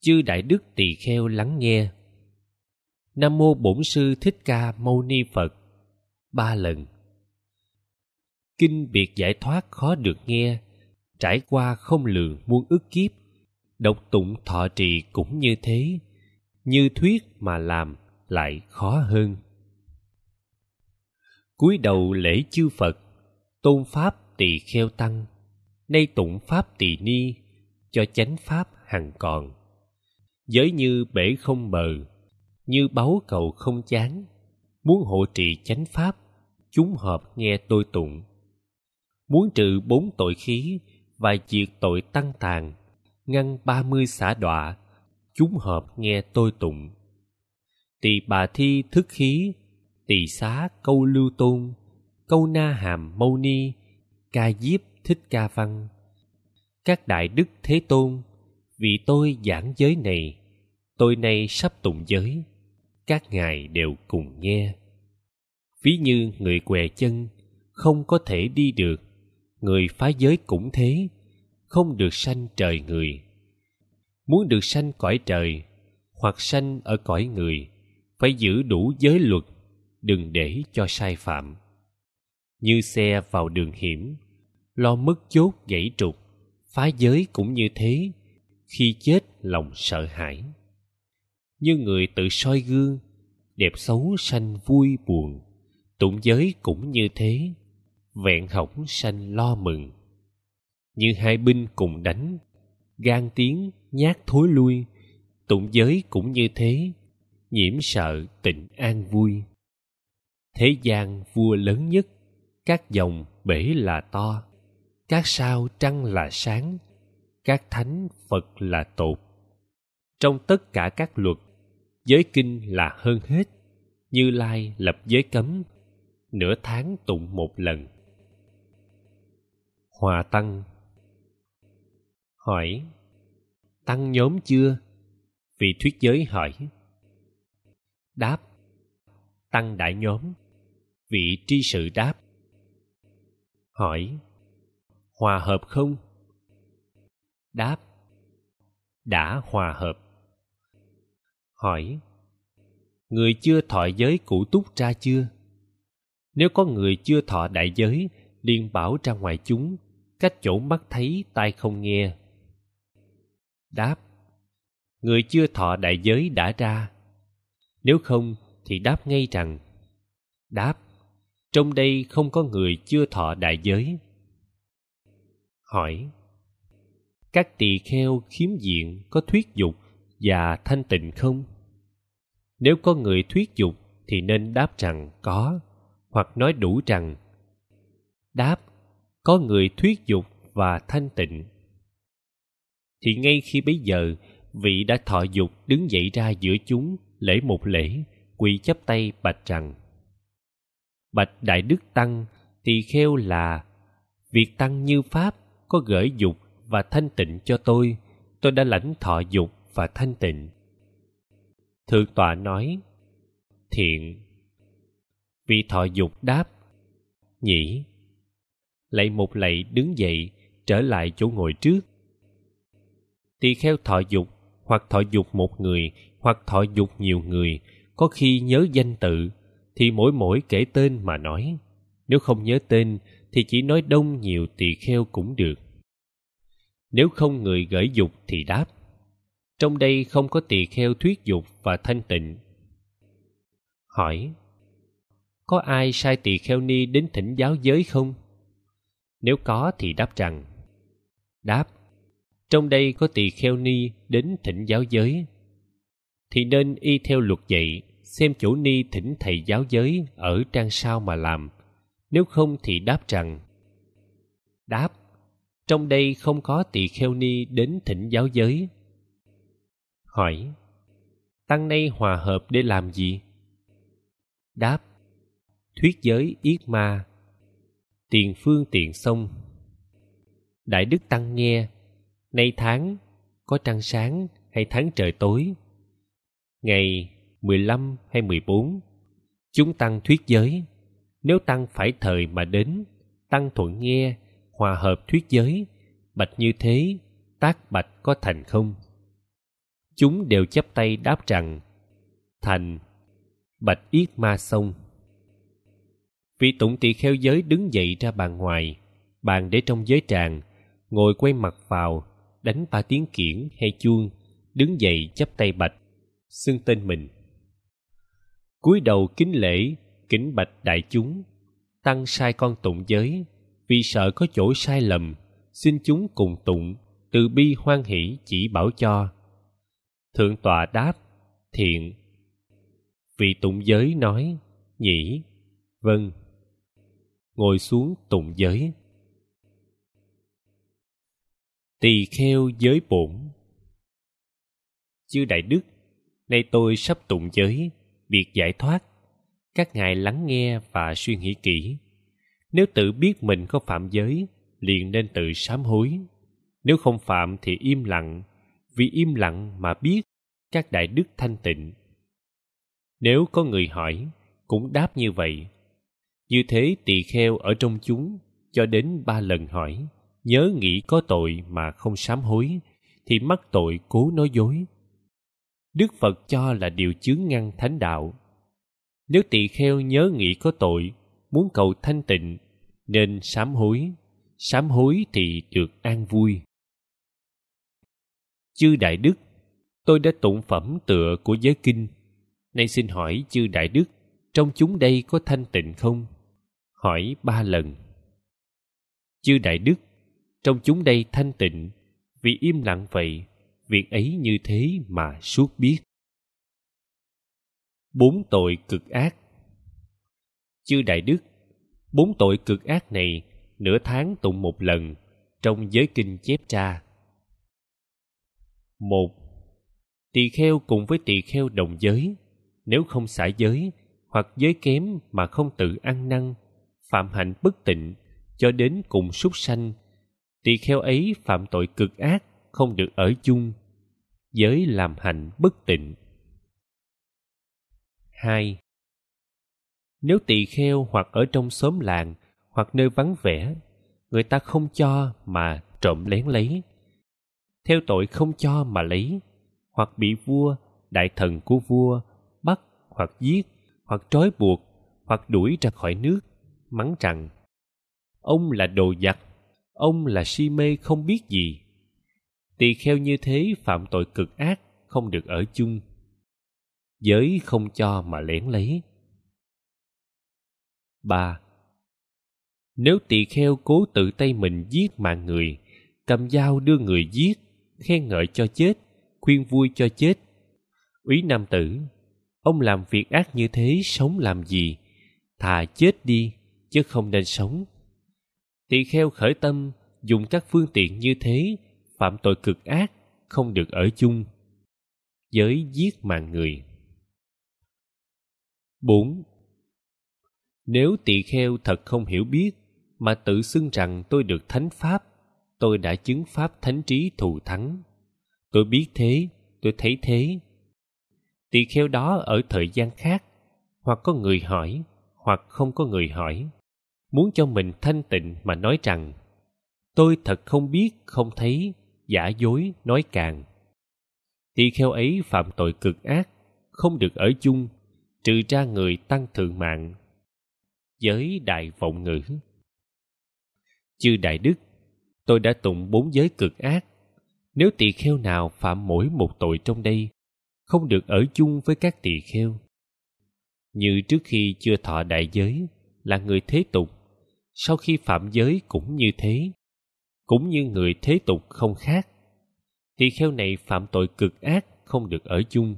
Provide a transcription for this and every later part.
chư đại đức tỳ kheo lắng nghe. Nam mô bổn sư thích ca mâu ni phật. Ba lần. Kinh biệt giải thoát khó được nghe, trải qua không lường muôn ức kiếp, độc tụng thọ trì cũng như thế, như thuyết mà làm lại khó hơn. Cúi đầu lễ chư phật, tôn pháp tỳ kheo tăng, nay tụng pháp tỳ ni, cho chánh pháp hằng còn giới như bể không bờ như báu cầu không chán. Muốn hộ trì chánh pháp, chúng hợp nghe tôi tụng. Muốn trừ bốn tội khí và diệt tội tăng tàn, ngăn ba mươi xả đọa, chúng hợp nghe tôi tụng. Tỳ bà thi thức khí, tỳ xá câu lưu tôn, câu na hàm mâu ni, ca diếp thích ca văn. Các đại đức thế tôn, vì tôi giảng giới này tôi nay sắp tụng giới, các ngài đều cùng nghe. Ví như người què chân không có thể đi được, người phá giới cũng thế, không được sanh trời người. Muốn được sanh cõi trời hoặc sanh ở cõi người, phải giữ đủ giới luật, đừng để cho sai phạm. Như xe vào đường hiểm, lo mất chốt gãy trục, phá giới cũng như thế, khi chết lòng sợ hãi như người tự soi gương, đẹp xấu sanh vui buồn, tụng giới cũng như thế, vẹn hỏng sanh lo mừng. Như hai binh cùng đánh, gan tiếng nhát thối lui, tụng giới cũng như thế, nhiễm sợ tịnh an vui. Thế gian vua lớn nhất, các dòng bể là to, các sao trăng là sáng, các thánh phật là tột. Trong tất cả các luật giới kinh là hơn hết. Như lai lập giới cấm, nửa tháng tụng một lần. Hòa tăng hỏi, tăng nhóm chưa? Vị thuyết giới hỏi. Đáp, tăng đại nhóm. Vị tri sự đáp. Hỏi, hòa hợp không? Đáp, đã hòa hợp hỏi, người chưa thọ giới cụ túc ra chưa? Nếu có người chưa thọ đại giới, liền bảo ra ngoài chúng, cách chỗ mắt thấy tai không nghe. Đáp, người chưa thọ đại giới đã ra. Nếu không thì đáp ngay rằng, đáp, trong đây không có người chưa thọ đại giới. Hỏi, các tỳ kheo khiếm diện có thuyết dục và thanh tịnh không? Nếu có người thuyết dục thì nên đáp rằng có, hoặc nói đủ rằng đáp, có người thuyết dục và thanh tịnh. Thì ngay khi bấy giờ, vị đã thọ dục đứng dậy ra giữa chúng, lễ một lễ, quỳ chắp tay bạch rằng, bạch đại đức tăng tỳ kheo là, việc tăng như pháp có gửi dục và thanh tịnh cho tôi. Tôi đã lãnh thọ dục và thanh tịnh. Thượng tọa nói, thiện. Vị thọ dục đáp nhỉ lạy một lạy đứng dậy, trở lại chỗ ngồi trước. Tỳ kheo thọ dục hoặc thọ dục một người hoặc thọ dục nhiều người, có khi nhớ danh tự thì mỗi mỗi kể tên mà nói. Nếu không nhớ tên thì chỉ nói đông nhiều tỳ kheo cũng được. Nếu không người gửi dục thì đáp trong đây không có tỳ kheo thuyết dục và thanh tịnh. Hỏi, có ai sai tỳ kheo ni đến thỉnh giáo giới không? Nếu có thì đáp rằng, đáp, trong đây có tỳ kheo ni đến thỉnh giáo giới. Thì nên y theo luật dạy, xem chủ ni thỉnh thầy giáo giới ở trang sau mà làm. Nếu không thì đáp rằng, đáp, trong đây không có tỳ kheo ni đến thỉnh giáo giới hỏi, tăng nay hòa hợp để làm gì? Đáp, thuyết giới yết ma, tiền phương tiện sông. Đại đức tăng nghe, nay tháng có trăng sáng hay tháng trời tối? Ngày 15 hay 14 chúng tăng thuyết giới. Nếu tăng phải thời mà đến, tăng thuận nghe hòa hợp thuyết giới, bạch như thế, tác bạch có thành không? Chúng đều chắp tay đáp rằng, thành, bạch yết ma sông. Vị tụng tỳ kheo giới đứng dậy ra bàn ngoài, bàn để trong giới tràng, ngồi quay mặt vào, đánh ba tiếng kiển hay chuông, đứng dậy chắp tay bạch, xưng tên mình. Cúi đầu kính lễ, kính bạch đại chúng, tăng sai con tụng giới, vì sợ có chỗ sai lầm, xin chúng cùng tụng, từ bi hoan hỷ chỉ bảo cho thượng tọa đáp, thiện. Vị tụng giới nói nhỉ vâng. Ngồi xuống tụng giới. Tỳ kheo giới bổn. Chư đại đức, nay tôi sắp tụng giới, việc giải thoát. Các ngài lắng nghe và suy nghĩ kỹ. Nếu tự biết mình có phạm giới, liền nên tự sám hối. Nếu không phạm thì im lặng vì im lặng mà biết các đại đức thanh tịnh. Nếu có người hỏi, cũng đáp như vậy. Như thế tỳ kheo ở trong chúng, cho đến ba lần hỏi, nhớ nghĩ có tội mà không sám hối, thì mắc tội cố nói dối. Đức phật cho là điều chướng ngăn thánh đạo. Nếu tỳ kheo nhớ nghĩ có tội, muốn cầu thanh tịnh, nên sám hối sám hối thì được an vui chư đại đức. Tôi đã tụng phẩm tựa của giới kinh. Nay xin hỏi chư đại đức, trong chúng đây có thanh tịnh không? Hỏi ba lần. Chư đại đức, trong chúng đây thanh tịnh, vì im lặng vậy, việc ấy như thế mà suốt biết. Bốn tội cực ác. Chư đại đức, bốn tội cực ác này nửa tháng tụng một lần, trong giới kinh chép tra một, tỳ kheo cùng với tỳ kheo đồng giới. Nếu không xả giới, hoặc giới kém mà không tự ăn năn, phạm hạnh bất tịnh, cho đến cùng súc sanh, tỳ kheo ấy phạm tội cực ác, không được ở chung, giới làm hạnh bất tịnh. Hai, nếu tỳ kheo hoặc ở trong xóm làng hoặc nơi vắng vẻ, người ta không cho mà trộm lén lấy theo tội không cho mà lấy, hoặc bị vua, đại thần của vua bắt, hoặc giết, hoặc trói buộc, hoặc đuổi ra khỏi nước, mắng rằng, ông là đồ giặc, ông là si mê không biết gì. Tỳ kheo như thế phạm tội cực ác, không được ở chung. Giới không cho mà lén lấy. Ba. Nếu tỳ kheo cố tự tay mình giết mạng người, cầm dao đưa người giết khen ngợi cho chết khuyên vui cho chết. Úy nam tử ông làm việc ác như thế sống làm gì? Thà chết đi chứ không nên sống. Tỳ kheo khởi tâm dùng các phương tiện như thế phạm tội cực ác không được ở chung. Giới giết mạng người. 4. Nếu tỳ kheo thật không hiểu biết mà tự xưng rằng tôi được thánh pháp, tôi đã chứng pháp thánh trí thù thắng. Tôi biết thế, tôi thấy thế. Tỳ kheo đó ở thời gian khác, hoặc có người hỏi, hoặc không có người hỏi, muốn cho mình thanh tịnh mà nói rằng tôi thật không biết, không thấy, giả dối, nói càng. Tỳ kheo ấy phạm tội cực ác, không được ở chung, trừ ra người tăng thượng mạng. Giới đại vọng ngữ Chư đại đức, tôi đã tụng bốn giới cực ác. Nếu tỳ kheo nào phạm mỗi một tội trong đây, không được ở chung với các tỳ kheo. Như trước khi chưa thọ đại giới, là người thế tục, sau khi phạm giới cũng như thế cũng như người thế tục không khác tỳ kheo này phạm tội cực ác không được ở chung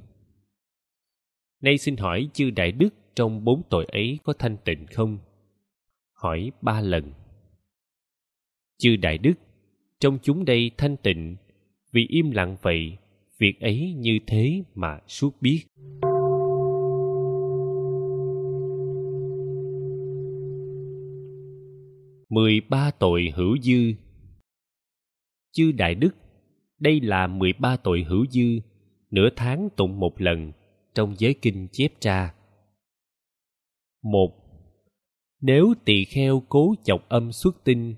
nay xin hỏi chư đại đức trong bốn tội ấy có thanh tịnh không hỏi ba lần chư đại đức. Trong chúng đây thanh tịnh, vì im lặng vậy, việc ấy như thế mà suốt biết. Mười ba tội hữu dư. Chư đại đức, đây là mười ba tội hữu dư, nửa tháng tụng một lần, trong giới kinh chép tra một, nếu tỳ kheo cố chọc âm xuất tinh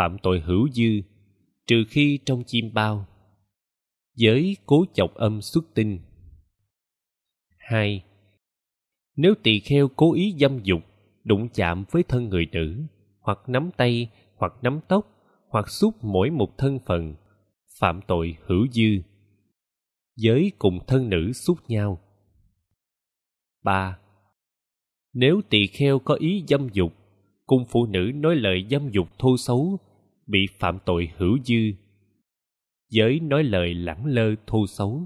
phạm tội hữu dư trừ khi trong chim bao giới cố chọc âm xuất tinh hai Nếu tỳ kheo cố ý dâm dục, đụng chạm với thân người nữ, hoặc nắm tay, hoặc nắm tóc, hoặc xúc mỗi một thân phần phạm tội hữu dư. Giới cùng thân nữ xúc nhau. ba Nếu tỳ kheo có ý dâm dục, cùng phụ nữ nói lời dâm dục thô xấu, bị phạm tội hữu dư. Giới nói lời lẳng lơ thô xấu.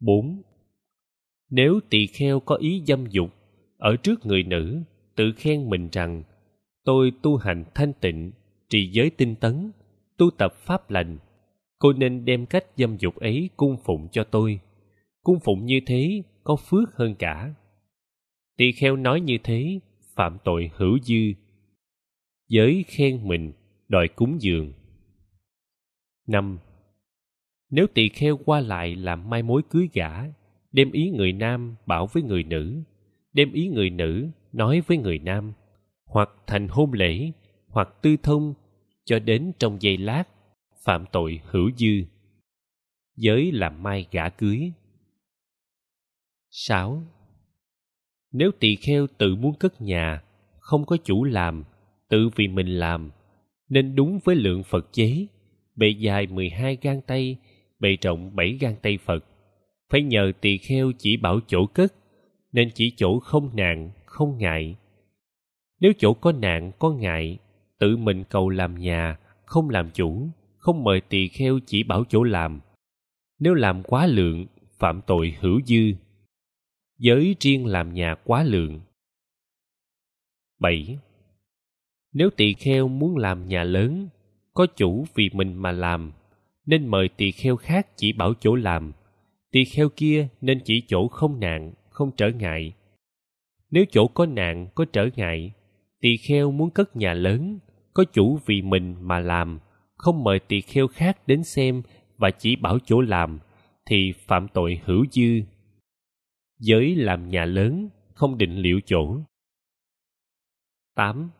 4. Nếu tỳ kheo có ý dâm dục, ở trước người nữ, tự khen mình rằng tôi tu hành thanh tịnh, trì giới tinh tấn, tu tập pháp lành, cô nên đem cách dâm dục ấy cung phụng cho tôi. Cung phụng như thế có phước hơn cả. Tỳ kheo nói như thế, phạm tội hữu dư. Giới khen mình, đòi cúng dường. năm Nếu tỳ kheo qua lại làm mai mối cưới gả, đem ý người nam bảo với người nữ, đem ý người nữ nói với người nam, hoặc thành hôn lễ, hoặc tư thông, cho đến trong giây lát, phạm tội hữu dư. Giới làm mai gả cưới. 6. Nếu tỳ kheo tự muốn cất nhà, không có chủ làm, tự vì mình làm, nên đúng với lượng Phật chế, bề dài 12 gang tay, bề rộng 7 gang tay Phật. Phải nhờ tỳ kheo chỉ bảo chỗ cất, nên chỉ chỗ không nạn, không ngại. Nếu chỗ có nạn, có ngại, tự mình cầu làm nhà, không làm chủ, không mời tỳ kheo chỉ bảo chỗ làm. Nếu làm quá lượng, phạm tội hữu dư. Giới riêng làm nhà quá lượng. 7. Nếu tỳ kheo muốn làm nhà lớn, có chủ vì mình mà làm, nên mời tỳ kheo khác chỉ bảo chỗ làm. Tỳ kheo kia nên chỉ chỗ không nạn, không trở ngại. Nếu chỗ có nạn, có trở ngại, tỳ kheo muốn cất nhà lớn, có chủ vì mình mà làm, không mời tỳ kheo khác đến xem và chỉ bảo chỗ làm, thì phạm tội hữu dư. Giới làm nhà lớn, không định liệu chỗ. 8.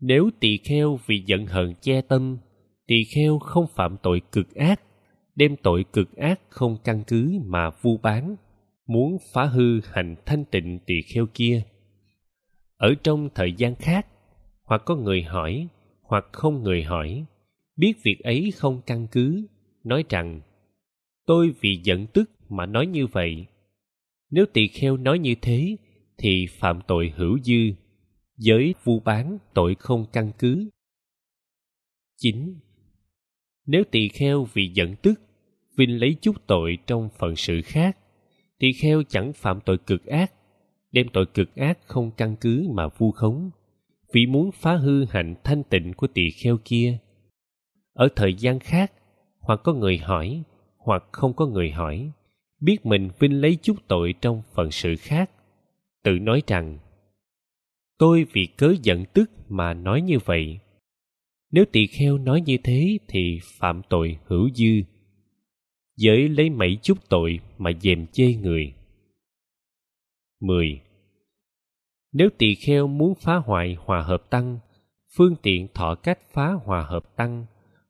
Nếu tỳ kheo vì giận hờn che tâm, tỳ kheo không phạm tội cực ác, đem tội cực ác không căn cứ mà vu bán, muốn phá hư hành thanh tịnh tỳ kheo kia. Ở trong thời gian khác, hoặc có người hỏi, hoặc không người hỏi, biết việc ấy không căn cứ, nói rằng tôi vì giận tức mà nói như vậy. Nếu tỳ kheo nói như thế, thì phạm tội hữu dư giới vu bán tội không căn cứ. 9. Nếu tỳ kheo vì giận tức, vinh lấy chút tội trong phận sự khác, tỳ kheo chẳng phạm tội cực ác, đem tội cực ác không căn cứ mà vu khống, vì muốn phá hư hạnh thanh tịnh của tỳ kheo kia. Ở thời gian khác, hoặc có người hỏi, hoặc không có người hỏi, biết mình vinh lấy chút tội trong phận sự khác, tự nói rằng tôi vì cớ giận tức mà nói như vậy nếu tỳ kheo nói như thế thì phạm tội hữu dư giới lấy mấy chút tội mà dèm chê người 10. Nếu tỳ kheo muốn phá hoại hòa hợp tăng, phương tiện thọ cách phá hòa hợp tăng,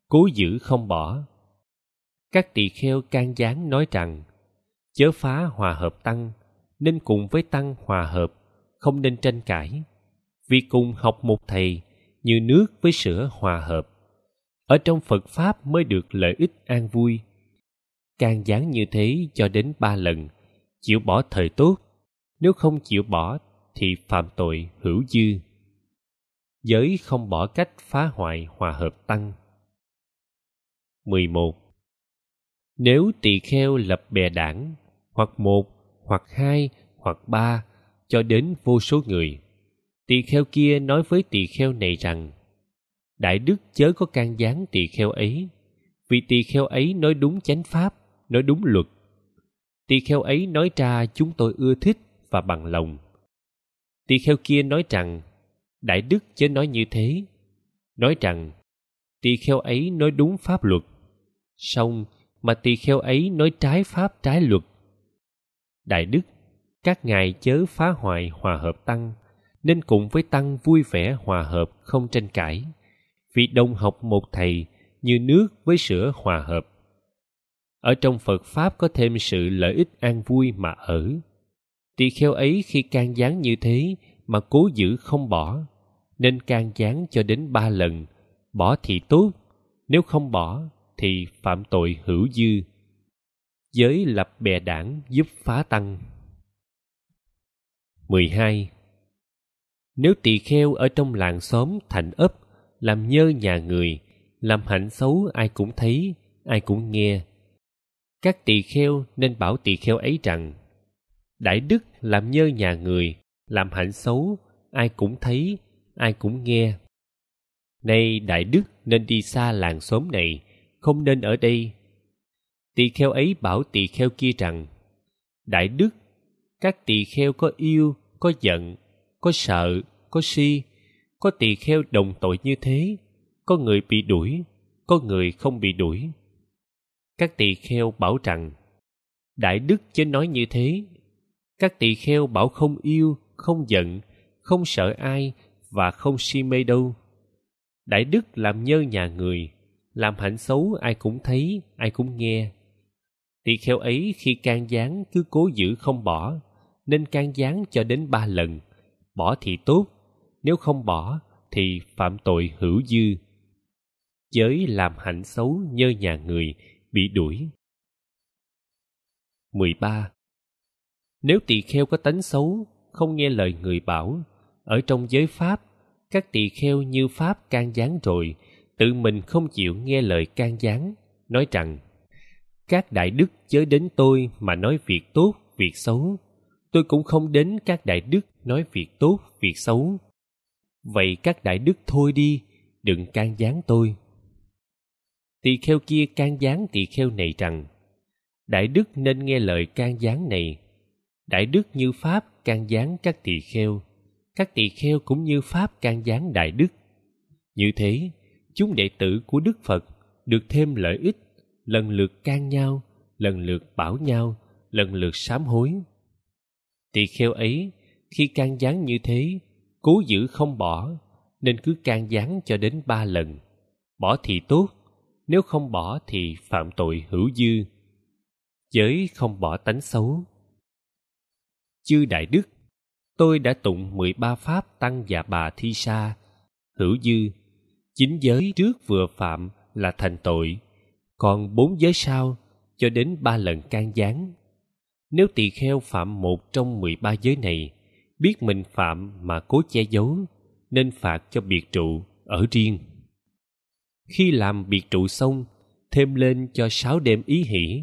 cố giữ không bỏ. Các tỳ kheo can gián nói rằng, chớ phá hòa hợp tăng, nên cùng với tăng hòa hợp, không nên tranh cãi vì cùng học một thầy như nước với sữa hòa hợp. Ở trong phật pháp mới được lợi ích an vui. Càng gián như thế cho đến ba lần chịu bỏ thời tốt nếu không chịu bỏ thì phạm tội hữu dư. Giới không bỏ cách phá hoại hòa hợp tăng. 11. Nếu tỳ kheo lập bè đảng, hoặc một, hoặc hai, hoặc ba, cho đến vô số người, tỳ kheo kia nói với tỳ kheo này rằng, đại đức chớ có can gián tỳ kheo ấy, vì tỳ kheo ấy nói đúng chánh pháp, nói đúng luật. Tỳ kheo ấy nói ra chúng tôi ưa thích và bằng lòng. Tỳ kheo kia nói rằng, đại đức chớ nói như thế. Nói rằng, tỳ kheo ấy nói đúng pháp luật. Song mà tỳ kheo ấy nói trái pháp trái luật. Đại đức, các ngài chớ phá hoại hòa hợp tăng nên cùng với tăng vui vẻ hòa hợp không tranh cãi, vì đồng học một thầy như nước với sữa hòa hợp. Ở trong phật pháp có thêm sự lợi ích an vui mà ở. Tỳ kheo ấy khi can gián như thế mà cố giữ không bỏ, nên can gián cho đến ba lần, bỏ thì tốt, nếu không bỏ thì phạm tội hữu dư. Giới lập bè đảng giúp phá tăng. 12. Nếu tỳ kheo ở trong làng xóm thành ấp, làm nhơ nhà người, làm hạnh xấu ai cũng thấy, ai cũng nghe. Các tỳ kheo nên bảo tỳ kheo ấy rằng, đại đức làm nhơ nhà người, làm hạnh xấu, ai cũng thấy, ai cũng nghe. Nay đại đức nên đi xa làng xóm này, không nên ở đây. Tỳ kheo ấy bảo tỳ kheo kia rằng, đại đức, các tỳ kheo có yêu, có giận có sợ, có si, có tỳ kheo đồng tội như thế, có người bị đuổi, có người không bị đuổi. Các tỳ kheo bảo rằng, đại đức chớ nói như thế. Các tỳ kheo bảo không yêu, không giận, không sợ ai và không si mê đâu. Đại đức làm nhơ nhà người, làm hạnh xấu ai cũng thấy, ai cũng nghe. Tỳ kheo ấy khi can gián cứ cố giữ không bỏ, nên can gián cho đến ba lần bỏ thì tốt nếu không bỏ thì phạm tội hữu dư giới làm hạnh xấu nhơ nhà người bị đuổi 13. Nếu tỳ kheo có tánh xấu, không nghe lời người bảo, ở trong giới Pháp, các tỳ kheo như Pháp can gián rồi, tự mình không chịu nghe lời can gián, nói rằng các đại đức chớ đến tôi mà nói việc tốt, việc xấu. Tôi cũng không đến các đại đức nói việc tốt, việc xấu. Vậy các đại đức thôi đi, đừng can gián tôi. Tỳ kheo kia can gián tỳ kheo này rằng đại đức nên nghe lời can gián này. Đại đức như pháp can gián các tỳ kheo các tỳ kheo cũng như pháp can gián đại đức. Như thế chúng đệ tử của đức phật được thêm lợi ích lần lượt can nhau lần lượt bảo nhau lần lượt sám hối tỳ kheo ấy, khi can gián như thế, cố giữ không bỏ, nên cứ can gián cho đến ba lần. Bỏ thì tốt, nếu không bỏ thì phạm tội hữu dư. Giới không bỏ tánh xấu. Chư đại đức, tôi đã tụng mười ba pháp tăng và bà thi sa, hữu dư. Chính giới trước vừa phạm là thành tội, còn bốn giới sau cho đến ba lần can gián nếu tỳ kheo phạm một trong mười ba giới này, biết mình phạm mà cố che giấu, nên phạt cho biệt trụ ở riêng. Khi làm biệt trụ xong, thêm lên cho sáu đêm ý hỷ.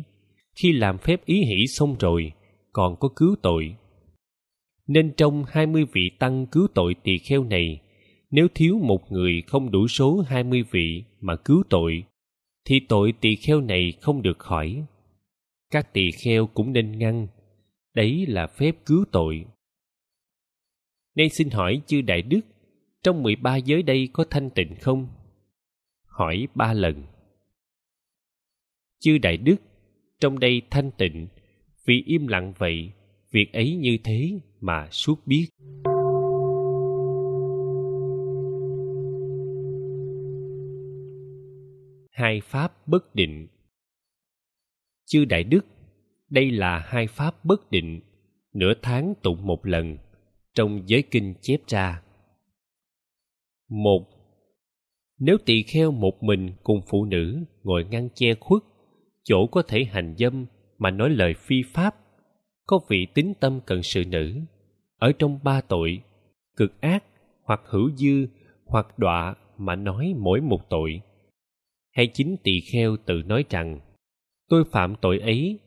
Khi làm phép ý hỷ xong rồi, còn có cứu tội. Nên trong hai mươi vị tăng cứu tội tỳ kheo này, nếu thiếu một người không đủ số hai mươi vị mà cứu tội, thì tội tỳ kheo này không được khỏi các tỳ kheo cũng nên ngăn. Đấy là phép cứu tội. Nay xin hỏi chư đại đức, trong mười ba giới đây có thanh tịnh không? Hỏi ba lần. Chư đại đức, trong đây thanh tịnh, vì im lặng vậy, việc ấy như thế mà suốt biết. Hai pháp bất định chư đại đức, đây là hai pháp bất định, nửa tháng tụng một lần, trong giới kinh chép ra. Một, nếu tỳ kheo một mình cùng phụ nữ ngồi ngăn che khuất, chỗ có thể hành dâm mà nói lời phi pháp, có vị tính tâm cận sự nữ, ở trong ba tội, cực ác hoặc hữu dư hoặc đọa mà nói mỗi một tội. Hay chính tỳ kheo tự nói rằng tôi phạm tội ấy.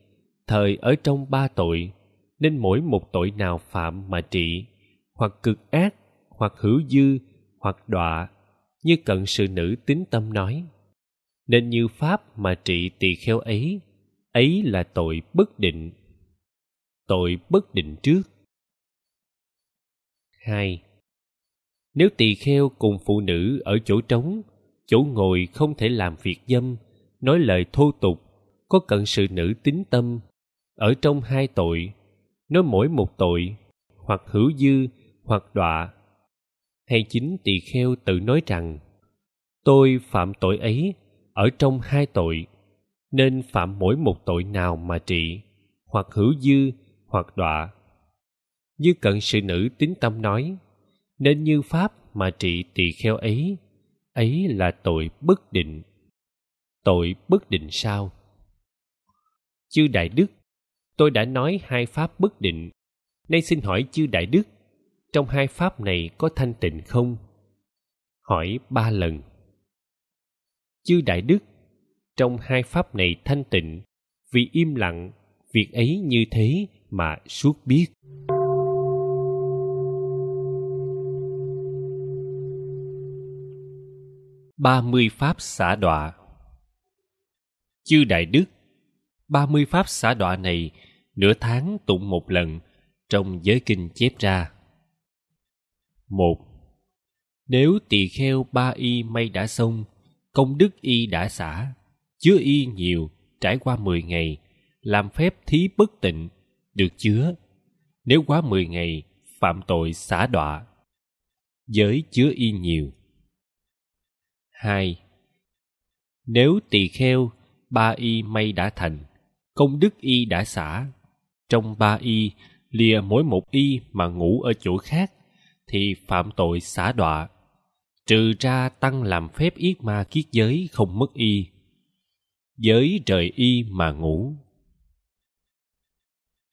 Thời ở trong ba tội, nên mỗi một tội nào phạm mà trị, hoặc cực ác, hoặc hữu dư, hoặc đọa, như cận sự nữ tín tâm nói. Nên như pháp mà trị tỳ kheo ấy ấy là tội bất định. Tội bất định trước. Hai. Nếu tỳ kheo cùng phụ nữ ở chỗ trống, chỗ ngồi không thể làm việc dâm, nói lời thô tục có cận sự nữ tính tâm, ở trong hai tội, nói mỗi một tội, hoặc hữu dư, hoặc đọa. Hay chính tỳ kheo tự nói rằng, tôi phạm tội ấy ở trong hai tội, nên phạm mỗi một tội nào mà trị, hoặc hữu dư, hoặc đọa. Như cận sự nữ tín tâm nói, nên như pháp mà trị tỳ kheo ấy ấy là tội bất định. Tội bất định sao? Chư đại đức, tôi đã nói hai pháp bất định. Nay xin hỏi chư đại đức, trong hai pháp này có thanh tịnh không? Hỏi ba lần. Chư đại đức, trong hai pháp này thanh tịnh, vì im lặng, việc ấy như thế mà suốt biết. Ba mươi pháp xả đọa. Chư đại đức ba mươi pháp xả đọa này, nửa tháng tụng một lần, trong giới kinh chép ra. Một, nếu tỳ kheo ba y may đã xong, công đức y đã xả, chứa y nhiều, trải qua mười ngày, làm phép thí bất tịnh, được chứa. Nếu quá mười ngày, phạm tội xả đọa, giới chứa y nhiều. Hai, nếu tỳ kheo ba y may đã thành công đức y đã xả. Trong ba y, lìa mỗi một y mà ngủ ở chỗ khác, thì phạm tội xả đọa. Trừ ra tăng làm phép yết ma kiết giới không mất y. Giới rời y mà ngủ.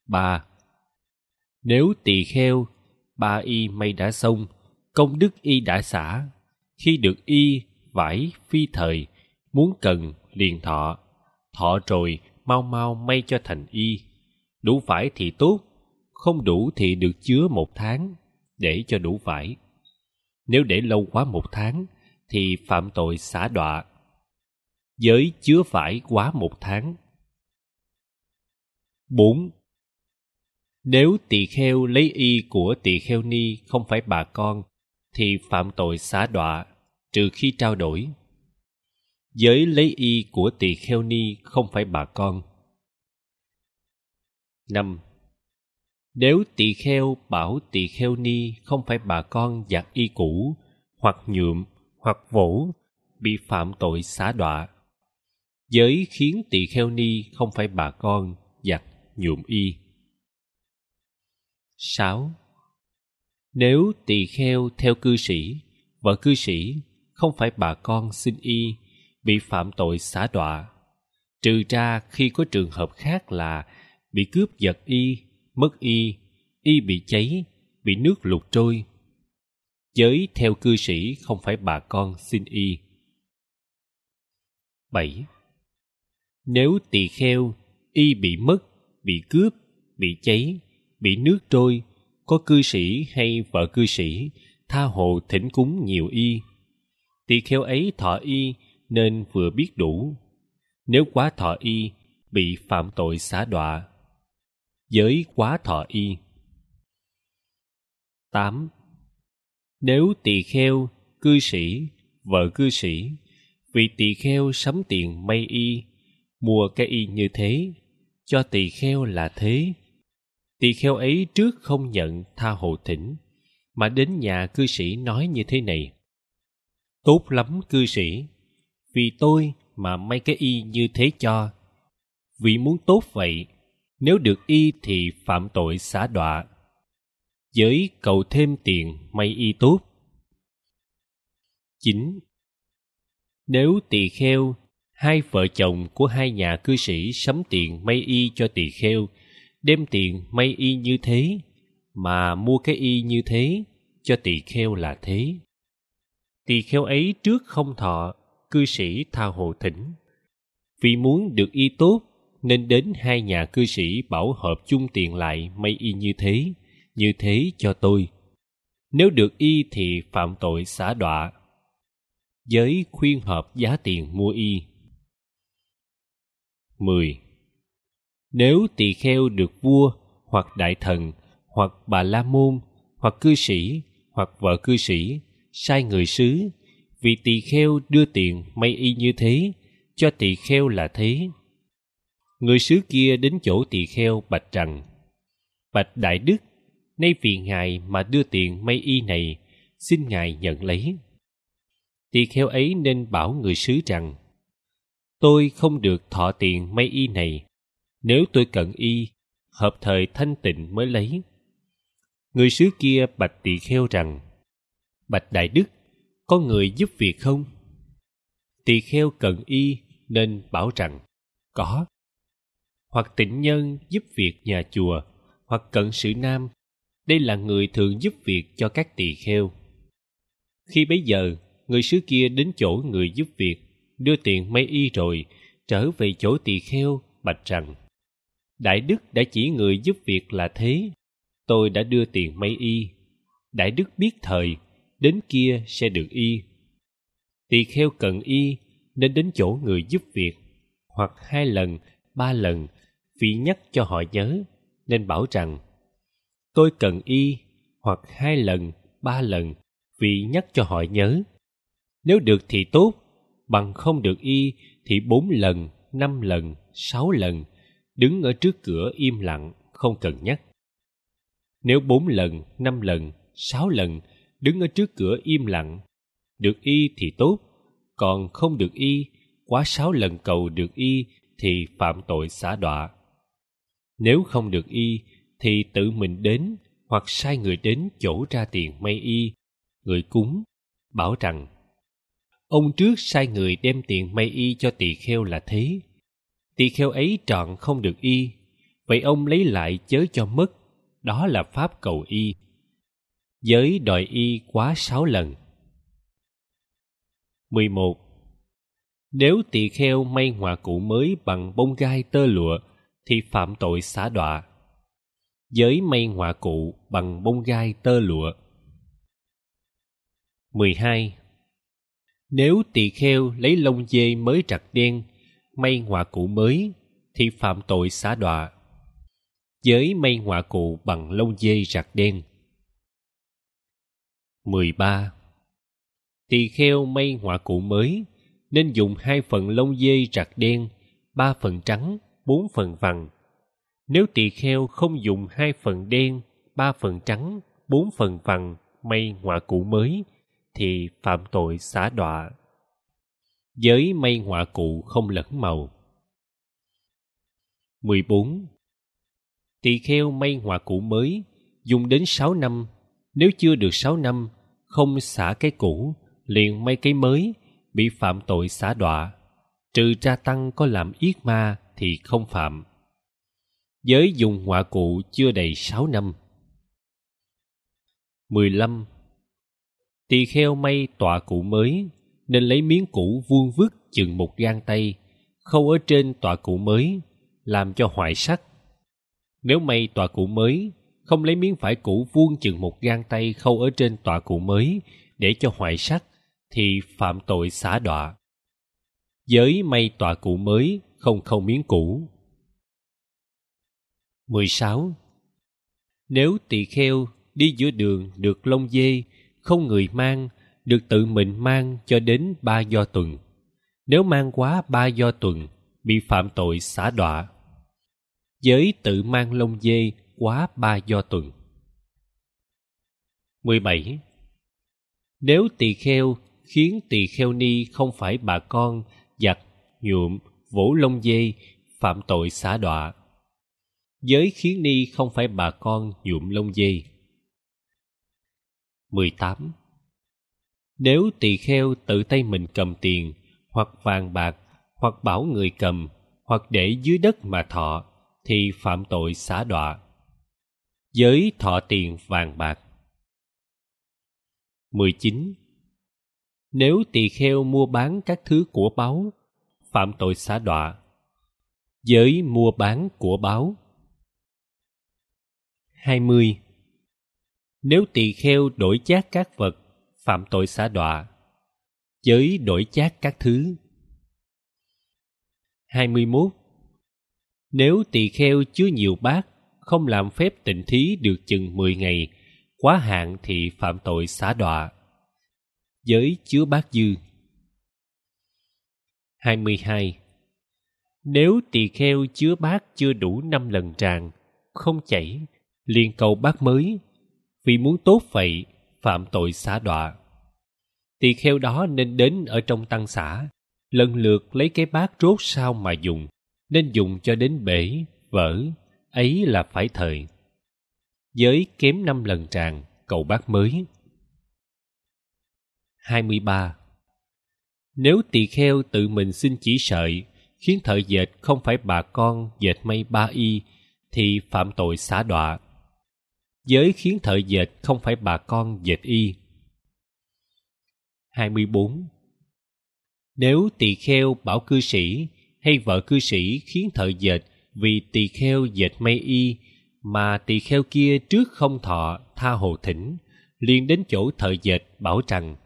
Ba. Nếu tỳ kheo, ba y mây đã xong, công đức y đã xả. Khi được y vải phi thời, muốn cần liền thọ. Thọ rồi mau mau may cho thành y. Đủ vải thì tốt, không đủ thì được chứa một tháng, để cho đủ vải nếu để lâu quá một tháng, thì phạm tội xả đọa. Giới chứa vải quá một tháng. Bốn. Nếu tỳ kheo lấy y của tỳ kheo ni không phải bà con, thì phạm tội xá đọa, trừ khi trao đổi giới lấy y của tỳ kheo ni không phải bà con năm nếu tỳ kheo bảo tỳ kheo ni không phải bà con giặt y cũ hoặc nhuộm hoặc vỗ bị phạm tội xá đọa giới khiến tỳ kheo ni không phải bà con giặt nhuộm y 6. Nếu tỳ kheo theo cư sĩ, vợ cư sĩ không phải bà con xin y bị phạm tội xả đọa, trừ ra khi có trường hợp khác là bị cướp giật y, mất y, y bị cháy, bị nước lụt trôi. Giới theo cư sĩ không phải bà con xin y. 7. Nếu tỳ kheo, y bị mất, bị cướp, bị cháy, bị nước trôi có cư sĩ hay vợ cư sĩ tha hồ thỉnh cúng nhiều y tỳ kheo ấy thọ y nên vừa biết đủ. Nếu quá thọ y bị phạm tội xá đọa. Giới quá thọ y. 8. Nếu tỳ kheo, cư sĩ, vợ cư sĩ, vì tỳ kheo sắm tiền may y, mua cái y như thế, cho tỳ kheo là thế, tỳ kheo ấy trước không nhận tha hồ thỉnh mà đến nhà cư sĩ nói như thế này. Tốt lắm cư sĩ vì tôi mà may cái y như thế cho. Vì muốn tốt vậy nếu được y thì phạm tội xả đọa. Giới cầu thêm tiền may y tốt. Chín. Nếu tỳ kheo, hai vợ chồng của hai nhà cư sĩ sắm tiền may y cho tỳ kheo đem tiền may y như thế mà mua cái y như thế cho tỳ kheo là thế. Tỳ kheo ấy trước không thọ cư sĩ tha hồ thỉnh. Vì muốn được y tốt, nên đến hai nhà cư sĩ bảo hợp chung tiền lại may y như thế như thế cho tôi. Nếu được y thì phạm tội xả đọa. Giới khuyên hợp giá tiền mua y. 10. Nếu tỳ kheo được vua, hoặc đại thần, hoặc bà la môn, hoặc cư sĩ, hoặc vợ cư sĩ, sai người sứ vì tỳ kheo đưa tiền may y như thế, cho tỳ kheo là thế. Người sứ kia đến chỗ tỳ kheo bạch rằng, bạch đại đức, nay vì ngài mà đưa tiền may y này, xin ngài nhận lấy. Tỳ kheo ấy nên bảo người sứ rằng, tôi không được thọ tiền may y này, nếu tôi cần y, hợp thời thanh tịnh mới lấy. Người sứ kia bạch tỳ kheo rằng, bạch đại đức có người giúp việc không? Tỳ kheo cần y nên bảo rằng, có. Hoặc tịnh nhân giúp việc nhà chùa, hoặc cận sự nam, đây là người thường giúp việc cho các tỳ kheo. Khi bấy giờ, người sứ kia đến chỗ người giúp việc, đưa tiền may y rồi, trở về chỗ tỳ kheo, bạch rằng, đại đức đã chỉ người giúp việc là thế, tôi đã đưa tiền may y. Đại đức biết thời đến kia sẽ được y. Tỳ kheo cần y nên đến chỗ người giúp việc, hoặc hai lần, ba lần, vì nhắc cho họ nhớ, nên bảo rằng, tôi cần y, hoặc hai lần, ba lần, vì nhắc cho họ nhớ. Nếu được thì tốt, bằng không được y thì bốn lần, năm lần, sáu lần, đứng ở trước cửa im lặng, không cần nhắc. Nếu bốn lần, năm lần, sáu lần đứng ở trước cửa im lặng. Được y thì tốt, còn không được y, quá sáu lần cầu được y thì phạm tội xả đọa. Nếu không được y, thì tự mình đến hoặc sai người đến chỗ ra tiền may y, người cúng, bảo rằng, ông trước sai người đem tiền may y cho tỳ kheo là thế. Tỳ kheo ấy trọn không được y, vậy ông lấy lại chớ cho mất, đó là pháp cầu y giới đòi y quá sáu lần 11. Nếu tỳ kheo may họa cụ mới bằng bông gai tơ lụa thì phạm tội xả đọa. Giới may họa cụ bằng bông gai tơ lụa. 12. Nếu tỳ kheo lấy lông dê mới trặt đen, may họa cụ mới, thì phạm tội xả đọa. Giới may họa cụ bằng lông dê rạc đen. 13. Tỳ kheo may họa cụ mới, nên dùng hai phần lông dê rạc đen, ba phần trắng, bốn phần vàng. Nếu tỳ kheo không dùng hai phần đen, ba phần trắng, bốn phần vàng may họa cụ mới, thì phạm tội xả đọa. Giới may họa cụ không lẫn màu. 14. Tỳ kheo may họa cụ mới, dùng đến 6 năm, nếu chưa được 6 năm, không xả cái cũ, liền may cái mới, bị phạm tội xả đọa. Trừ tra tăng có làm yết ma thì không phạm. Giới dùng họa cụ chưa đầy 6 năm. 15 tỳ kheo may tọa cụ mới nên lấy miếng cũ vuông vức chừng một gang tay khâu ở trên tọa cụ mới làm cho hoại sắc nếu may tọa cụ mới không lấy miếng vải cũ vuông chừng một gang tay khâu ở trên tọa cụ mới để cho hoại sắc, thì phạm tội xả đọa. Giới may tọa cụ mới không khâu miếng cũ. 16. Nếu tỳ kheo đi giữa đường được lông dê, không người mang, được tự mình mang cho đến ba do tuần. Nếu mang quá ba do tuần, bị phạm tội xả đọa. Giới tự mang lông dê quá ba do tuần 17. Nếu tỳ kheo khiến tỳ kheo ni không phải bà con giặt nhuộm vỗ lông dê phạm tội xả đọa giới khiến ni không phải bà con nhuộm lông dê 18. Nếu tỳ kheo tự tay mình cầm tiền, hoặc vàng bạc, hoặc bảo người cầm, hoặc để dưới đất mà thọ, thì phạm tội xả đọa. Giới thọ tiền vàng bạc 19. Nếu tỳ kheo mua bán các thứ của báu, phạm tội xả đọa. Giới mua bán của báu 20 nếu tỳ kheo đổi chác các vật phạm tội xả đọa giới đổi chác các thứ 21. Nếu tỳ kheo chứa nhiều bát, không làm phép tịnh thí được chừng 10 ngày, quá hạn thì phạm tội xả đọa. Giới chứa bát dư. 22. Nếu tỳ kheo chứa bát chưa đủ năm lần tràn, không chảy, liền cầu bát mới vì muốn tốt vậy phạm tội xả đọa tỳ kheo đó nên đến ở trong tăng xã lần lượt lấy cái bát rốt sao mà dùng nên dùng cho đến bể vỡ ấy là phải thời giới kém năm lần tràng cầu bát mới 23. Nếu tỳ kheo tự mình xin chỉ sợi, khiến thợ dệt không phải bà con dệt may ba y, thì phạm tội xả đọa. Giới khiến thợ dệt không phải bà con dệt y. 24. Nếu tỳ kheo bảo cư sĩ hay vợ cư sĩ khiến thợ dệt vì tỳ kheo dệt may y, mà tỳ kheo kia trước không thọ tha hồ thỉnh, liền đến chỗ thợ dệt bảo rằng,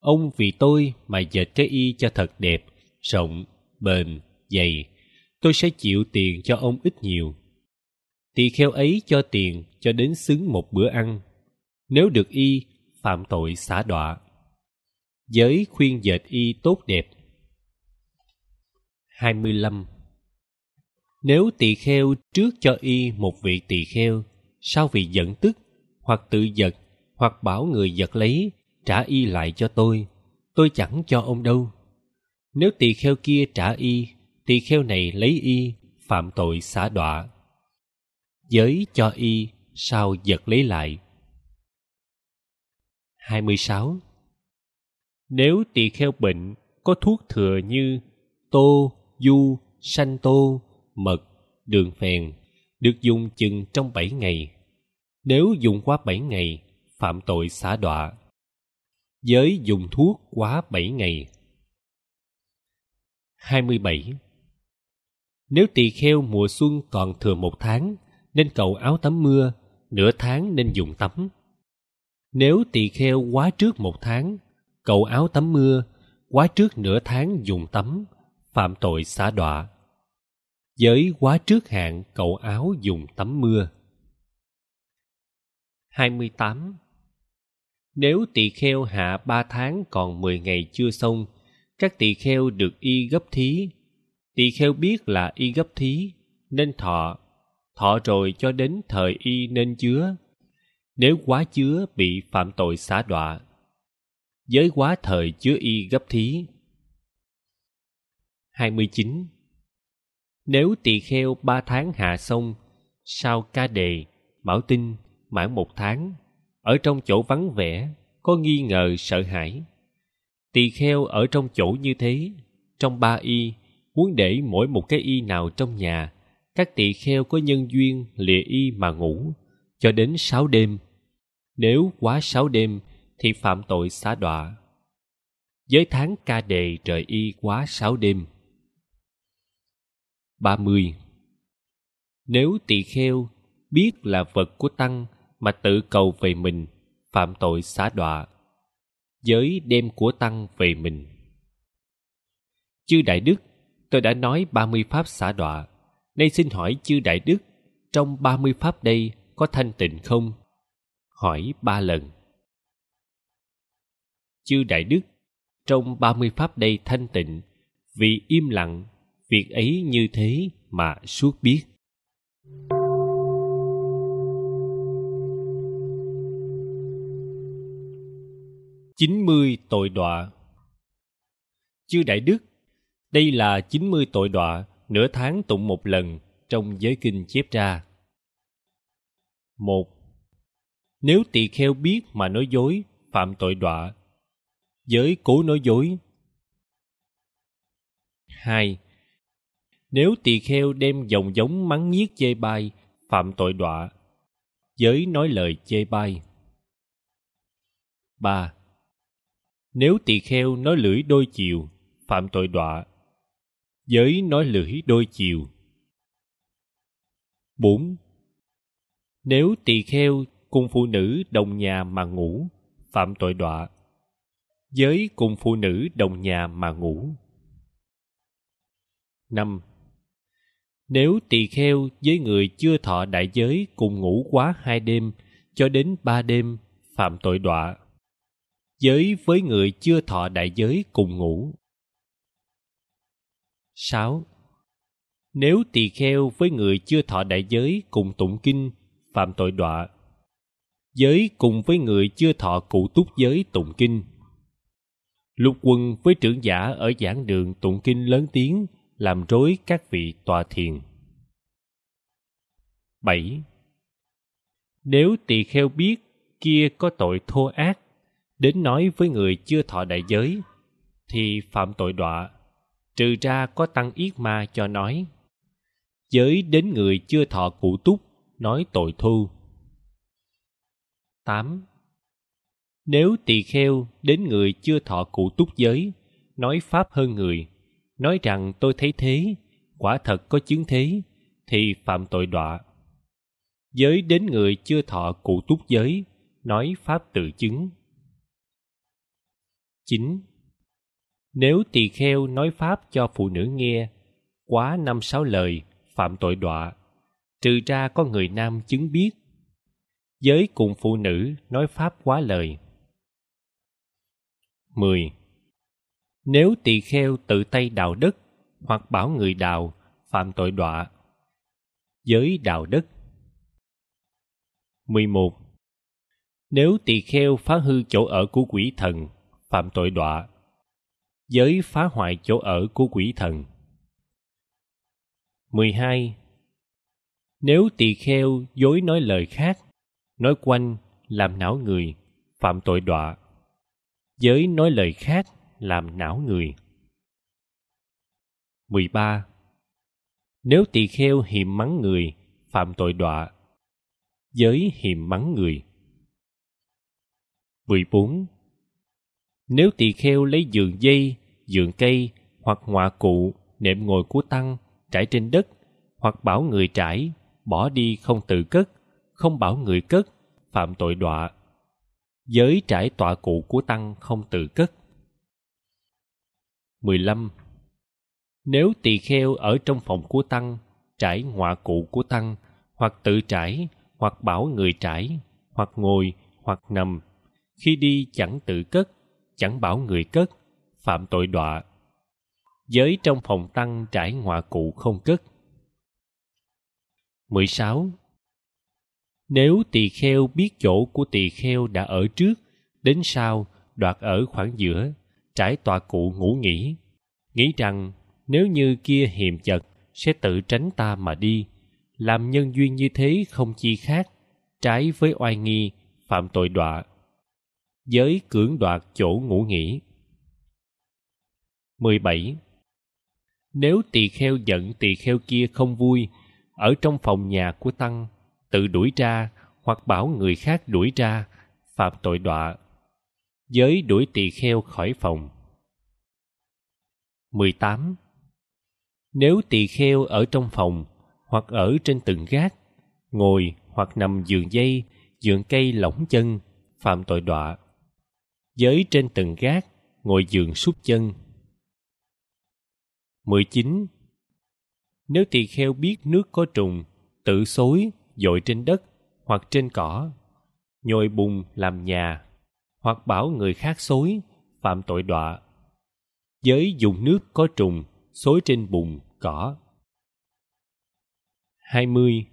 ông vì tôi mà dệt cái y cho thật đẹp, rộng, bền, dày, tôi sẽ chịu tiền cho ông ít nhiều. Tỳ kheo ấy cho tiền cho đến xứng một bữa ăn. Nếu được y, phạm tội xả đọa. Giới khuyên dệt y tốt đẹp. 25 nếu tỳ kheo trước cho y một vị tỳ kheo sau vì giận tức hoặc tự giật hoặc bảo người giật lấy trả y lại cho tôi? Tôi chẳng cho ông đâu. Nếu tỳ kheo kia trả y tỳ kheo này lấy y phạm tội xả đọa. Giới cho y sao giật lấy lại? 26. Nếu tỳ kheo bệnh có thuốc thừa như tô, du, sanh tô, mật, đường phèn được dùng chừng trong bảy ngày. Nếu dùng quá bảy ngày, phạm tội xả đọa. Giới dùng thuốc quá bảy ngày. 27. Nếu tỳ kheo mùa xuân còn thừa một tháng, nên cầu áo tắm mưa, nửa tháng nên dùng tắm. Nếu tỳ kheo quá trước một tháng, cầu áo tắm mưa, quá trước nửa tháng dùng tắm, phạm tội xả đọa. Giới quá trước hạn cậu áo dùng tắm mưa. 28. Nếu tỳ kheo hạ ba tháng còn mười ngày chưa xong, các tỳ kheo được y gấp thí. Tỳ kheo biết là y gấp thí, nên thọ. Thọ rồi cho đến thời y nên chứa. Nếu quá chứa bị phạm tội xả đọa. Giới quá thời chứa y gấp thí. 29. Nếu tỳ kheo ba tháng hạ xong, sau ca đề, bảo tinh, mãn một tháng, ở trong chỗ vắng vẻ, có nghi ngờ sợ hãi. Tỳ kheo ở trong chỗ như thế, trong ba y, muốn để mỗi một cái y nào trong nhà, các tỳ kheo có nhân duyên lìa y mà ngủ, cho đến sáu đêm. Nếu quá sáu đêm, thì phạm tội xá đọa. Giới tháng ca đề trời y quá sáu đêm. 30. Nếu tỳ kheo biết là vật của tăng mà tự cầu về mình, phạm tội xá đọa. Giới đem của tăng về mình. Chư Đại Đức, tôi đã nói 30 pháp xả đọa. Nay xin hỏi chư Đại Đức, trong 30 pháp đây có thanh tịnh không? Hỏi ba lần. Chư Đại Đức, trong 30 pháp đây thanh tịnh, vì im lặng việc ấy như thế mà suốt biết. Chín mươi tội đọa. Chư đại đức, đây là chín mươi tội đọa nửa tháng tụng một lần trong giới kinh chép ra. Một, nếu tỳ kheo biết mà nói dối, phạm tội đọa, giới cố nói dối. Hai nếu tỳ kheo đem dòng giống mắng nhiếc chê bai, phạm tội đọa. Giới nói lời chê bai. ba Nếu tỳ kheo nói lưỡi đôi chiều, phạm tội đọa. Giới nói lưỡi đôi chiều. bốn Nếu tỳ kheo cùng phụ nữ đồng nhà mà ngủ, phạm tội đọa. Giới cùng phụ nữ đồng nhà mà ngủ. năm nếu tỳ kheo với người chưa thọ đại giới cùng ngủ quá hai đêm, cho đến ba đêm, phạm tội đọa. Giới với người chưa thọ đại giới cùng ngủ. 6. Nếu tỳ kheo với người chưa thọ đại giới cùng tụng kinh, phạm tội đọa. Giới cùng với người chưa thọ cụ túc giới tụng kinh. lục quân với trưởng giả ở giảng đường tụng kinh lớn tiếng làm rối các vị tòa thiền 7. Nếu tỳ kheo biết kia có tội thô ác, đến nói với người chưa thọ đại giới, thì phạm tội đọa, trừ ra có tăng yết ma cho nói. Giới đến người chưa thọ cụ túc, nói tội thu. 8. Nếu tỳ kheo đến người chưa thọ cụ túc giới, nói pháp hơn người, nói rằng tôi thấy thế, quả thật có chứng thế, thì phạm tội đọa. Giới đến người chưa thọ cụ túc giới, nói pháp tự chứng. 9. Nếu tỳ kheo nói pháp cho phụ nữ nghe, quá năm sáu lời, phạm tội đọa, trừ ra có người nam chứng biết. Giới cùng phụ nữ nói pháp quá lời. 10. Nếu tỳ kheo tự tay đào đất hoặc bảo người đào, phạm tội đọa. Giới đào đất. 11. Nếu tỳ kheo phá hư chỗ ở của quỷ thần, phạm tội đọa. Giới phá hoại chỗ ở của quỷ thần. 12. Nếu tỳ kheo dối nói lời khác, nói quanh, làm não người, phạm tội đọa. Giới nói lời khác, làm não người. 13. Nếu tỳ kheo hiềm mắng người, phạm tội đọa. Giới hiềm mắng người. 14. Nếu tỳ kheo lấy giường dây, giường cây hoặc ngọa cụ, nệm ngồi của tăng trải trên đất hoặc bảo người trải, bỏ đi không tự cất, không bảo người cất, phạm tội đọa. Giới trải tọa cụ của tăng không tự cất. 15. Nếu tỳ kheo ở trong phòng của tăng, trải ngọa cụ của tăng, hoặc tự trải, hoặc bảo người trải, hoặc ngồi, hoặc nằm, khi đi chẳng tự cất, chẳng bảo người cất, phạm tội đọa. Giới trong phòng tăng trải ngọa cụ không cất. 16. Nếu tỳ kheo biết chỗ của tỳ kheo đã ở trước, đến sau, đoạt ở khoảng giữa, trải tọa cụ ngủ nghỉ, nghĩ rằng nếu như kia hiềm chật sẽ tự tránh ta mà đi, làm nhân duyên như thế không chi khác, trái với oai nghi, phạm tội đọa. Giới cưỡng đoạt chỗ ngủ nghỉ. 17. Nếu tỳ kheo giận tỳ kheo kia không vui, ở trong phòng nhà của tăng, tự đuổi ra hoặc bảo người khác đuổi ra, phạm tội đọa. Giới đuổi tỳ kheo khỏi phòng. 18. Nếu tỳ kheo ở trong phòng hoặc ở trên từng gác, ngồi hoặc nằm giường dây, giường cây lỏng chân, phạm tội đọa. Giới trên từng gác, ngồi giường sút chân. 19. Nếu tỳ kheo biết nước có trùng, tự xối, dội trên đất hoặc trên cỏ, nhồi bùn làm nhà, hoặc bảo người khác xối, phạm tội đọa. Giới dùng nước có trùng, xối trên bùn, cỏ. 20.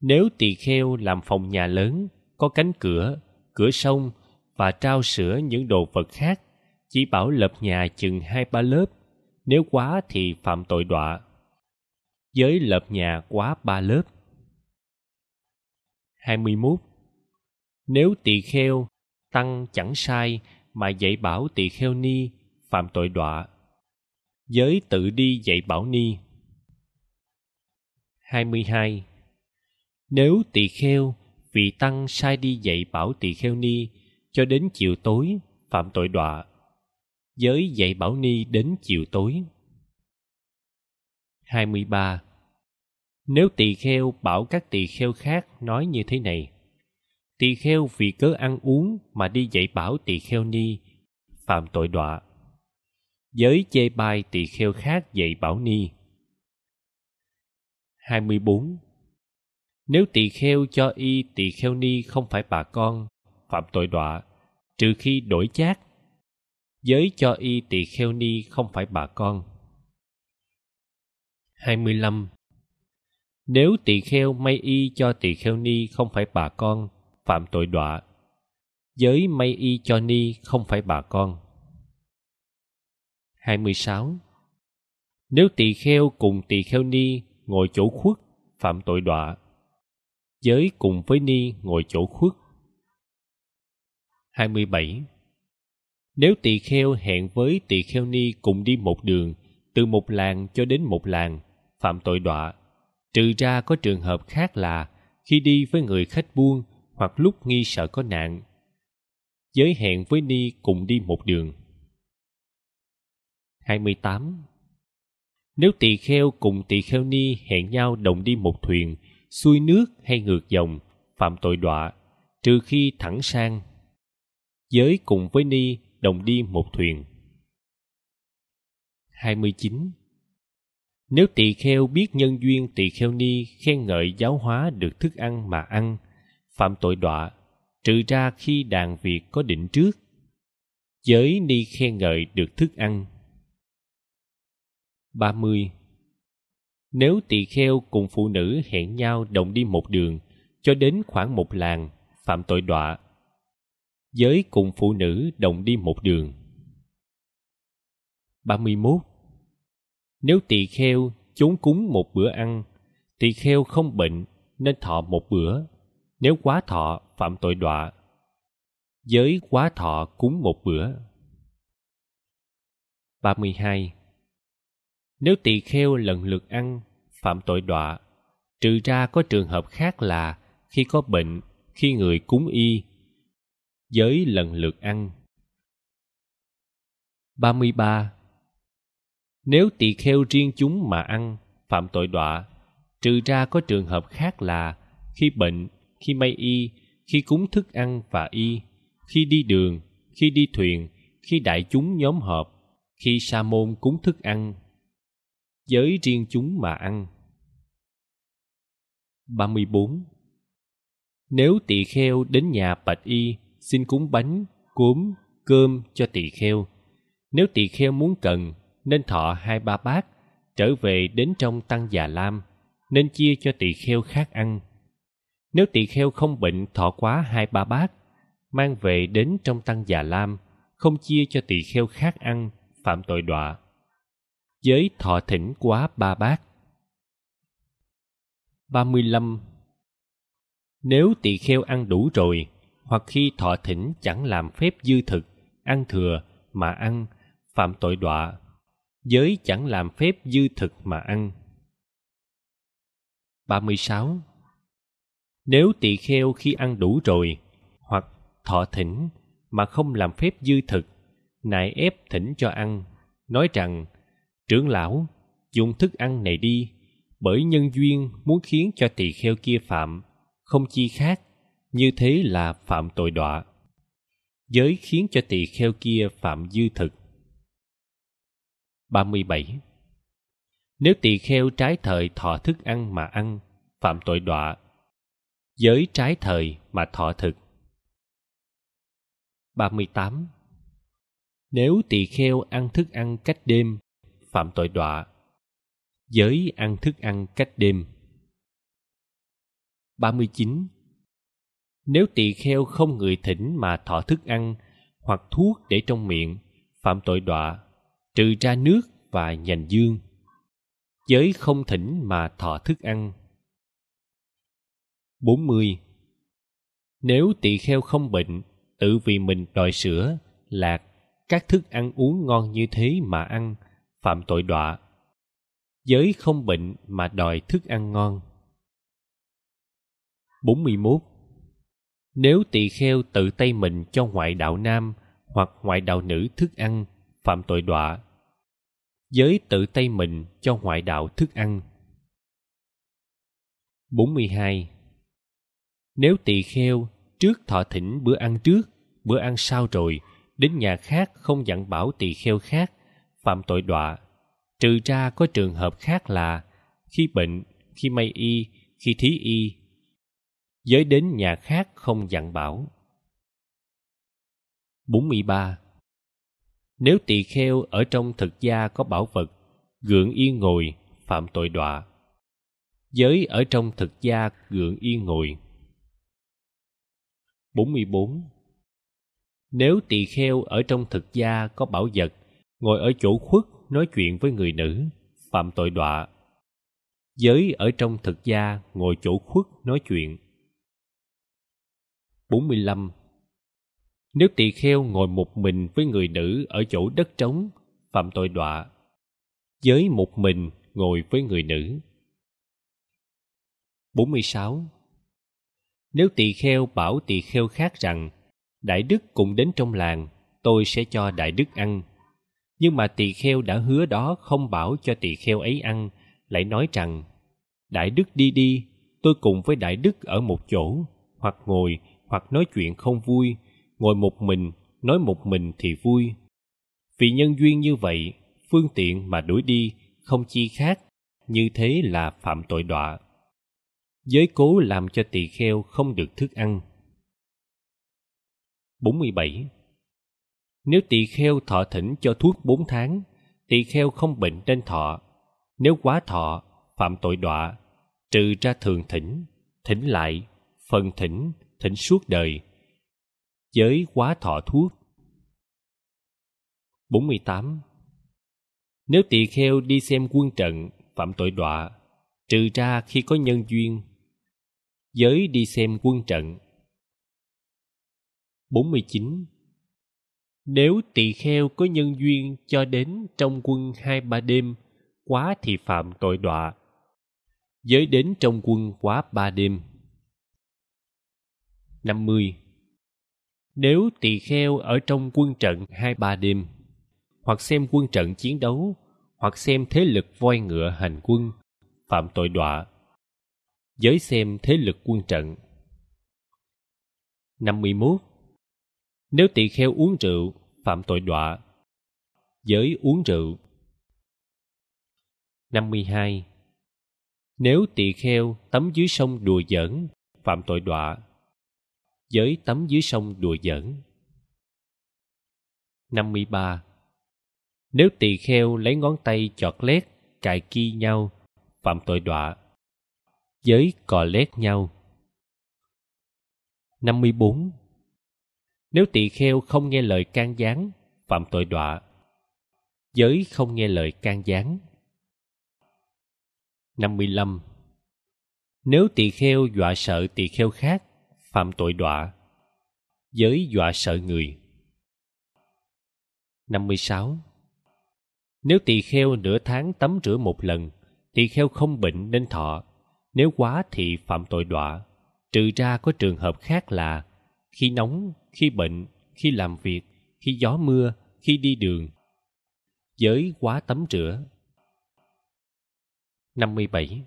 Nếu tỳ kheo làm phòng nhà lớn, có cánh cửa, cửa sông và trao sữa những đồ vật khác, chỉ bảo lập nhà chừng hai ba lớp, nếu quá thì phạm tội đọa. Giới lập nhà quá ba lớp. 21. Nếu tỳ kheo, tăng chẳng sai mà dạy bảo tỳ kheo ni, phạm tội đọa. Giới tự đi dạy bảo ni. 22. Nếu tỳ kheo, vị tăng sai đi dạy bảo tỳ kheo ni cho đến chiều tối, phạm tội đọa. Giới dạy bảo ni đến chiều tối. 23. Nếu tỳ kheo bảo các tỳ kheo khác nói như thế này, tỳ kheo vì cớ ăn uống mà đi dạy bảo tỳ kheo ni, phạm tội đọa. Giới chê bai tỳ kheo khác dạy bảo ni. 24. Nếu tỳ kheo cho y tỳ kheo ni không phải bà con, phạm tội đọa, trừ khi đổi chác. Giới cho y tỳ kheo ni không phải bà con. 25. Nếu tỳ kheo may y cho tỳ kheo ni không phải bà con, phạm tội đọa. Giới may y cho ni không phải bà con. 26. Nếu tỳ kheo cùng tỳ kheo ni ngồi chỗ khuất, phạm tội đọa. Giới cùng với ni ngồi chỗ khuất. 27. Nếu tỳ kheo hẹn với tỳ kheo ni cùng đi một đường, từ một làng cho đến một làng, phạm tội đọa, trừ ra có trường hợp khác là khi đi với người khách buôn hoặc lúc nghi sợ có nạn. Giới hẹn với ni cùng đi một đường. 28. Nếu tỳ kheo cùng tỳ kheo ni hẹn nhau đồng đi một thuyền, xuôi nước hay ngược dòng, phạm tội đọa, trừ khi thẳng sang. Giới cùng với ni đồng đi một thuyền. 29. Nếu tỳ kheo biết nhân duyên tỳ kheo ni khen ngợi giáo hóa được thức ăn mà ăn, phạm tội đọa, trừ ra khi đàn việc có định trước. Giới ni khen ngợi được thức ăn. 30. Nếu tỳ kheo cùng phụ nữ hẹn nhau đồng đi một đường cho đến khoảng một làng, phạm tội đọa. Giới cùng phụ nữ đồng đi một đường. 31. Nếu tỳ kheo chốn cúng một bữa ăn, tỳ kheo không bệnh nên thọ một bữa. Nếu quá thọ phạm tội đọa. Giới quá thọ cúng một bữa. 32. Nếu tỳ kheo lần lượt ăn, phạm tội đọa, trừ ra có trường hợp khác là khi có bệnh, khi người cúng y, giới lần lượt ăn. 33. Nếu tỳ kheo riêng chúng mà ăn, phạm tội đọa, trừ ra có trường hợp khác là khi bệnh, khi may y, khi cúng thức ăn và y, khi đi đường, khi đi thuyền, khi đại chúng nhóm họp, khi sa môn cúng thức ăn giới riêng chúng mà ăn. 34. Nếu tỳ kheo đến nhà bạch y xin cúng bánh, cốm, cơm cho tỳ kheo. Nếu tỳ kheo muốn cần, nên thọ hai ba bát, trở về đến trong tăng già lam, nên chia cho tỳ kheo khác ăn. Nếu tỳ kheo không bệnh thọ quá hai ba bát, mang về đến trong tăng già lam, không chia cho tỳ kheo khác ăn, phạm tội đọa giới thọ thỉnh quá ba bát. 35. Nếu tỳ kheo ăn đủ rồi, hoặc khi thọ thỉnh chẳng làm phép dư thực, ăn thừa mà ăn, phạm tội đọa, giới chẳng làm phép dư thực mà ăn. 36. Nếu tỳ kheo khi ăn đủ rồi, hoặc thọ thỉnh mà không làm phép dư thực, nại ép thỉnh cho ăn, nói rằng trưởng lão dùng thức ăn này đi bởi nhân duyên muốn khiến cho tỳ kheo kia phạm không chi khác như thế là phạm tội đọa giới khiến cho tỳ kheo kia phạm dư thực 37. Nếu tỳ kheo trái thời thọ thức ăn mà ăn, phạm tội đọa. Giới trái thời mà thọ thực. 38. Nếu tỳ kheo ăn thức ăn cách đêm phạm tội đọa giới ăn thức ăn cách đêm 39. Nếu tỳ kheo không người thỉnh mà thọ thức ăn hoặc thuốc để trong miệng, phạm tội đọa, trừ ra nước và nhành dương. Giới không thỉnh mà thọ thức ăn. 40. Nếu tỳ kheo không bệnh, tự vì mình đòi sữa, lạc, các thức ăn uống ngon như thế mà ăn, phạm tội đọa giới không bệnh mà đòi thức ăn ngon 41. Nếu tỳ kheo tự tay mình cho ngoại đạo nam hoặc ngoại đạo nữ thức ăn, phạm tội đọa. Giới tự tay mình cho ngoại đạo thức ăn. 42. Nếu tỳ kheo trước thọ thỉnh bữa ăn trước, bữa ăn sau rồi, đến nhà khác không dặn bảo tỳ kheo khác phạm tội đọa trừ ra có trường hợp khác là khi bệnh khi may y khi thí y giới đến nhà khác không dặn bảo 43. Nếu tỳ kheo ở trong thực gia có bảo vật, gượng yên ngồi, phạm tội đọa. Giới ở trong thực gia gượng yên ngồi. 44. Nếu tỳ kheo ở trong thực gia có bảo vật, ngồi ở chỗ khuất nói chuyện với người nữ phạm tội đọa giới ở trong thực gia ngồi chỗ khuất nói chuyện 45. Nếu tỳ kheo ngồi một mình với người nữ ở chỗ đất trống, phạm tội đọa. Giới một mình ngồi với người nữ. 46. Nếu tỳ kheo bảo tỳ kheo khác rằng, Đại Đức cùng đến trong làng, tôi sẽ cho Đại Đức ăn. Nhưng mà tỳ kheo đã hứa đó không bảo cho tỳ kheo ấy ăn, lại nói rằng, Đại Đức đi đi, tôi cùng với Đại Đức ở một chỗ, hoặc ngồi, hoặc nói chuyện không vui, ngồi một mình, nói một mình thì vui. Vì nhân duyên như vậy, phương tiện mà đuổi đi không chi khác, như thế là phạm tội đọa. Giới cố làm cho tỳ kheo không được thức ăn. 47. Nếu tỳ kheo thọ thỉnh cho thuốc 4 tháng, tỳ kheo không bệnh trên thọ. Nếu quá thọ, phạm tội đọa, trừ ra thường thỉnh, thỉnh lại, phần thỉnh, thỉnh suốt đời. Giới quá thọ thuốc. 48. Nếu tỳ kheo đi xem quân trận, phạm tội đọa, trừ ra khi có nhân duyên. Giới đi xem quân trận. 49. Nếu tỳ kheo có nhân duyên cho đến trong quân hai ba đêm, quá thì phạm tội đọa. Giới đến trong quân quá ba đêm. 50. Nếu tỳ kheo ở trong quân trận hai ba đêm, hoặc xem quân trận chiến đấu, hoặc xem thế lực voi ngựa hành quân, phạm tội đọa. Giới xem thế lực quân trận. 51. Nếu tỳ kheo uống rượu, phạm tội đọa. Giới uống rượu. 52. Nếu tỳ kheo tắm dưới sông đùa giỡn, phạm tội đọa giới tắm dưới sông đùa giỡn. 53. Nếu tỳ kheo lấy ngón tay chọt lét, cài ki nhau, phạm tội đọa. Giới cò lét nhau. 54. Nếu tỳ kheo không nghe lời can gián, phạm tội đọa. Giới không nghe lời can gián. 55. Nếu tỳ kheo dọa sợ tỳ kheo khác, phạm tội đọa giới dọa sợ người 56. Nếu tỳ kheo nửa tháng tắm rửa một lần, tỳ kheo không bệnh nên thọ. Nếu quá thì phạm tội đọa. Trừ ra có trường hợp khác là khi nóng, khi bệnh, khi làm việc, khi gió mưa, khi đi đường. Giới quá tắm rửa. 57.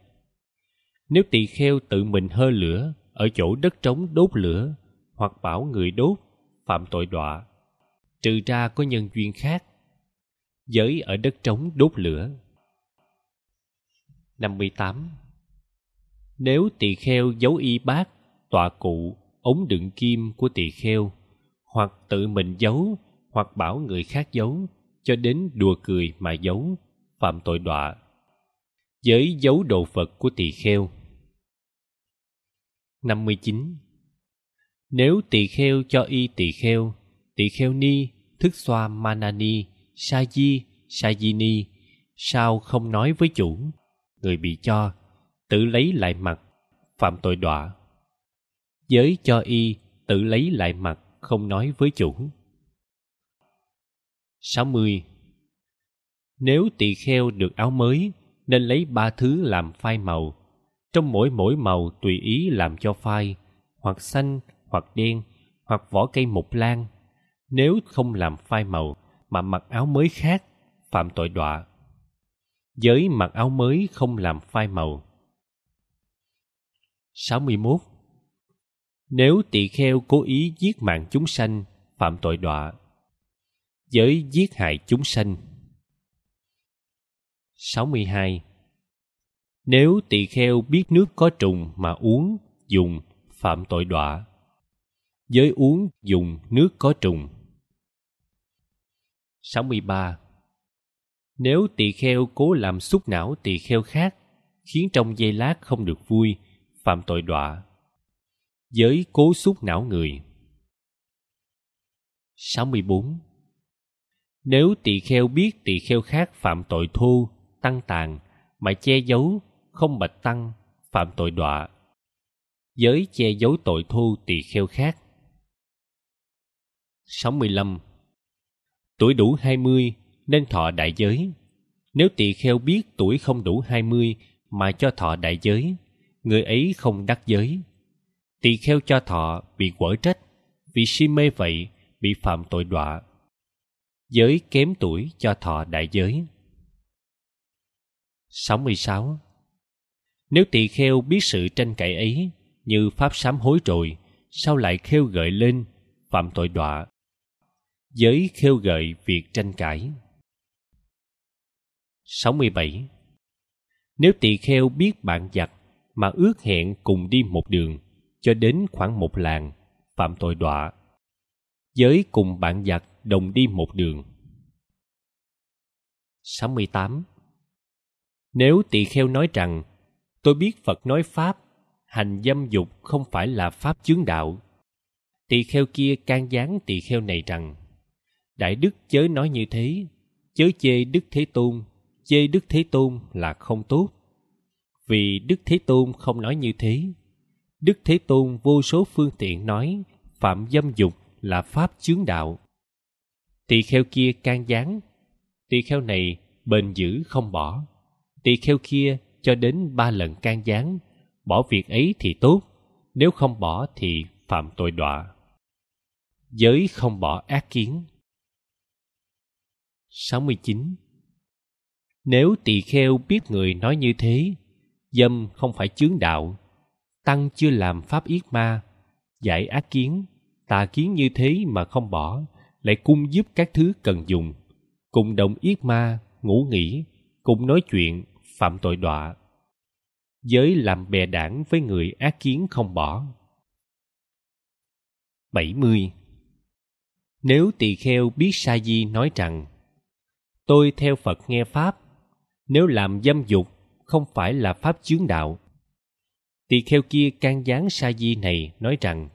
Nếu tỳ kheo tự mình hơ lửa ở chỗ đất trống đốt lửa hoặc bảo người đốt phạm tội đọa trừ ra có nhân duyên khác giới ở đất trống đốt lửa 58. Nếu tỳ kheo giấu y bát, tọa cụ, ống đựng kim của tỳ kheo, hoặc tự mình giấu, hoặc bảo người khác giấu, cho đến đùa cười mà giấu, phạm tội đọa. Giới giấu đồ vật của tỳ kheo 59. Nếu tỳ kheo cho y tỳ kheo, tỳ kheo ni, thức xoa manani, sa di, sa di ni, sao không nói với chủ, người bị cho, tự lấy lại mặt, phạm tội đọa. Giới cho y, tự lấy lại mặt, không nói với chủ. 60. Nếu tỳ kheo được áo mới, nên lấy ba thứ làm phai màu, trong mỗi mỗi màu tùy ý làm cho phai hoặc xanh hoặc đen hoặc vỏ cây mục lan nếu không làm phai màu mà mặc áo mới khác phạm tội đọa giới mặc áo mới không làm phai màu 61. Nếu tỳ kheo cố ý giết mạng chúng sanh, phạm tội đọa. Giới giết hại chúng sanh. 62. Nếu tỳ kheo biết nước có trùng mà uống, dùng, phạm tội đọa. Giới uống, dùng nước có trùng. 63. Nếu tỳ kheo cố làm xúc não tỳ kheo khác, khiến trong giây lát không được vui, phạm tội đọa. Giới cố xúc não người. 64. nếu tỳ kheo biết tỳ kheo khác phạm tội thô tăng tàn mà che giấu không bạch tăng phạm tội đọa giới che giấu tội thô tỳ kheo khác 65. Tuổi đủ 20 nên thọ đại giới. Nếu tỳ kheo biết tuổi không đủ 20 mà cho thọ đại giới, người ấy không đắc giới. Tỳ kheo cho thọ bị quở trách, vì si mê vậy bị phạm tội đọa. Giới kém tuổi cho thọ đại giới. 66. Nếu tỳ kheo biết sự tranh cãi ấy như pháp sám hối rồi, sao lại khêu gợi lên phạm tội đọa? Giới khêu gợi việc tranh cãi. 67. Nếu tỳ kheo biết bạn giặc mà ước hẹn cùng đi một đường cho đến khoảng một làng, phạm tội đọa. Giới cùng bạn giặc đồng đi một đường. 68. Nếu tỳ kheo nói rằng, tôi biết Phật nói Pháp, hành dâm dục không phải là Pháp chướng đạo. Tỳ kheo kia can gián tỳ kheo này rằng, Đại Đức chớ nói như thế, chớ chê Đức Thế Tôn, chê Đức Thế Tôn là không tốt. Vì Đức Thế Tôn không nói như thế. Đức Thế Tôn vô số phương tiện nói phạm dâm dục là pháp chướng đạo. Tỳ kheo kia can gián, tỳ kheo này bền giữ không bỏ. Tỳ kheo kia cho đến ba lần can gián, bỏ việc ấy thì tốt, nếu không bỏ thì phạm tội đọa. Giới không bỏ ác kiến. 69. Nếu tỳ kheo biết người nói như thế, dâm không phải chướng đạo, tăng chưa làm pháp yết ma, giải ác kiến, tà kiến như thế mà không bỏ, lại cung giúp các thứ cần dùng, cùng đồng yết ma, ngủ nghỉ, cùng nói chuyện, phạm tội đọa. Giới làm bè đảng với người ác kiến không bỏ. 70. Nếu tỳ kheo biết sa di nói rằng Tôi theo Phật nghe Pháp, nếu làm dâm dục không phải là Pháp chướng đạo. Tỳ kheo kia can gián sa di này nói rằng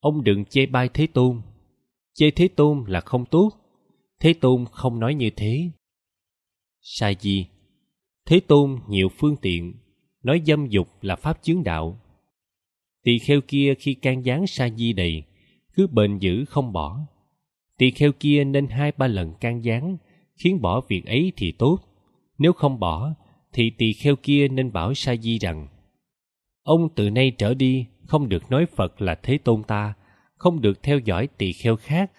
Ông đừng chê bai Thế Tôn. Chê Thế Tôn là không tốt. Thế Tôn không nói như thế. Sa di Thế Tôn nhiều phương tiện, nói dâm dục là pháp chướng đạo. Tỳ kheo kia khi can gián sa di đầy, cứ bền giữ không bỏ. Tỳ kheo kia nên hai ba lần can gián khiến bỏ việc ấy thì tốt nếu không bỏ thì tỳ kheo kia nên bảo sa di rằng, ông từ nay trở đi không được nói phật là thế tôn ta, không được theo dõi tỳ kheo khác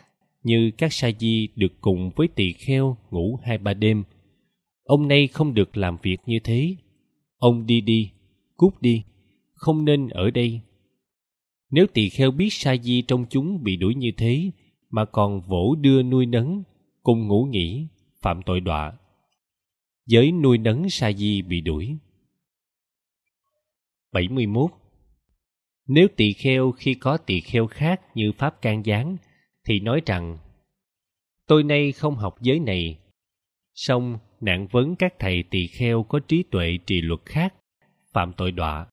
như các sa di được cùng với tỳ kheo ngủ hai ba đêm. Ông nay không được làm việc như thế. Ông đi đi, cút đi, không nên ở đây. Nếu tỳ kheo biết sa di trong chúng bị đuổi như thế, mà còn vỗ đưa nuôi nấng cùng ngủ nghỉ, phạm tội đọa giới nuôi nấng sa di bị đuổi. 71 nếu tỳ kheo khi có tỳ kheo khác như pháp can gián thì nói rằng, tôi nay không học giới này. Song nạn vấn các thầy tỳ kheo có trí tuệ trì luật khác, phạm tội đọa.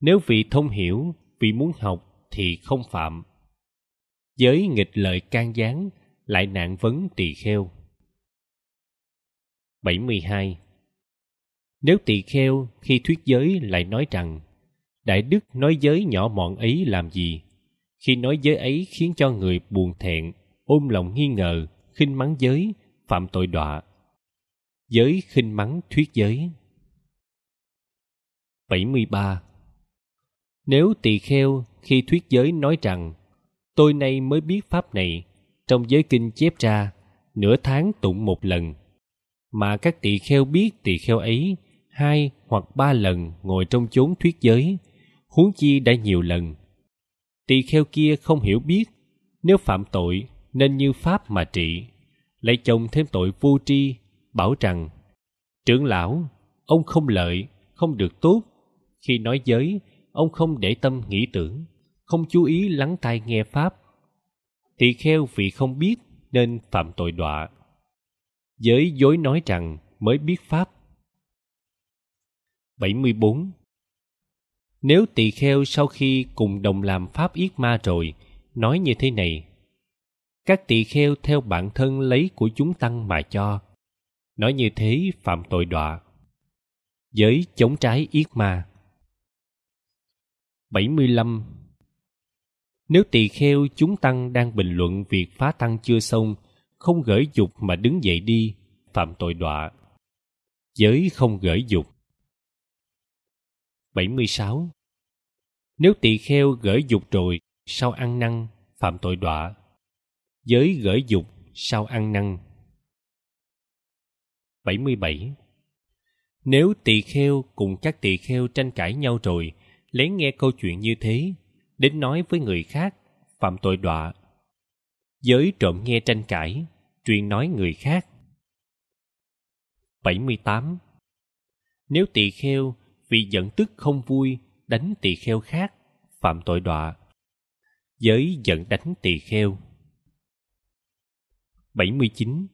Nếu vị thông hiểu, vị muốn học thì không phạm. Giới nghịch lời can gián lại nạn vấn tỳ kheo. 72 Nếu tỳ kheo khi thuyết giới lại nói rằng Đại Đức nói giới nhỏ mọn ấy làm gì? Khi nói giới ấy khiến cho người buồn thẹn, ôm lòng nghi ngờ, khinh mắng giới, phạm tội đọa. Giới khinh mắng thuyết giới 73 Nếu tỳ kheo khi thuyết giới nói rằng Tôi nay mới biết pháp này, trong giới kinh chép ra, nửa tháng tụng một lần – mà các tỳ kheo biết tỳ kheo ấy, hai hoặc ba lần ngồi trong chốn thuyết giới, huống chi đã nhiều lần. Tỳ kheo kia không hiểu biết, nếu phạm tội nên như pháp mà trị, lại chồng thêm tội vô tri, bảo rằng, trưởng lão, ông không lợi, không được tốt. Khi nói giới, ông không để tâm nghĩ tưởng, không chú ý lắng tai nghe pháp. Tỳ kheo vì không biết nên phạm tội đọa giới dối nói rằng mới biết pháp. 74 Nếu tỳ kheo sau khi cùng đồng làm pháp yết ma rồi nói như thế này các tỳ kheo theo bản thân lấy của chúng tăng mà cho. Nói như thế phạm tội đọa. Giới chống trái yết ma. 75 Nếu tỳ kheo chúng tăng đang bình luận việc phá tăng chưa xong, không gửi dục mà đứng dậy đi, phạm tội đọa. Giới không gửi dục 76 Nếu tỳ kheo gửi dục rồi, sau ăn năn, phạm tội đọa. Giới gửi dục sau ăn năn 77 Nếu tỳ kheo cùng các tỳ kheo tranh cãi nhau rồi, lén nghe câu chuyện như thế, đến nói với người khác, phạm tội đọa. Giới trộm nghe tranh cãi, truyền nói người khác. 78. Nếu tỳ kheo vì giận tức không vui đánh tỳ kheo khác, phạm tội đọa. Giới giận đánh tỳ kheo. 79.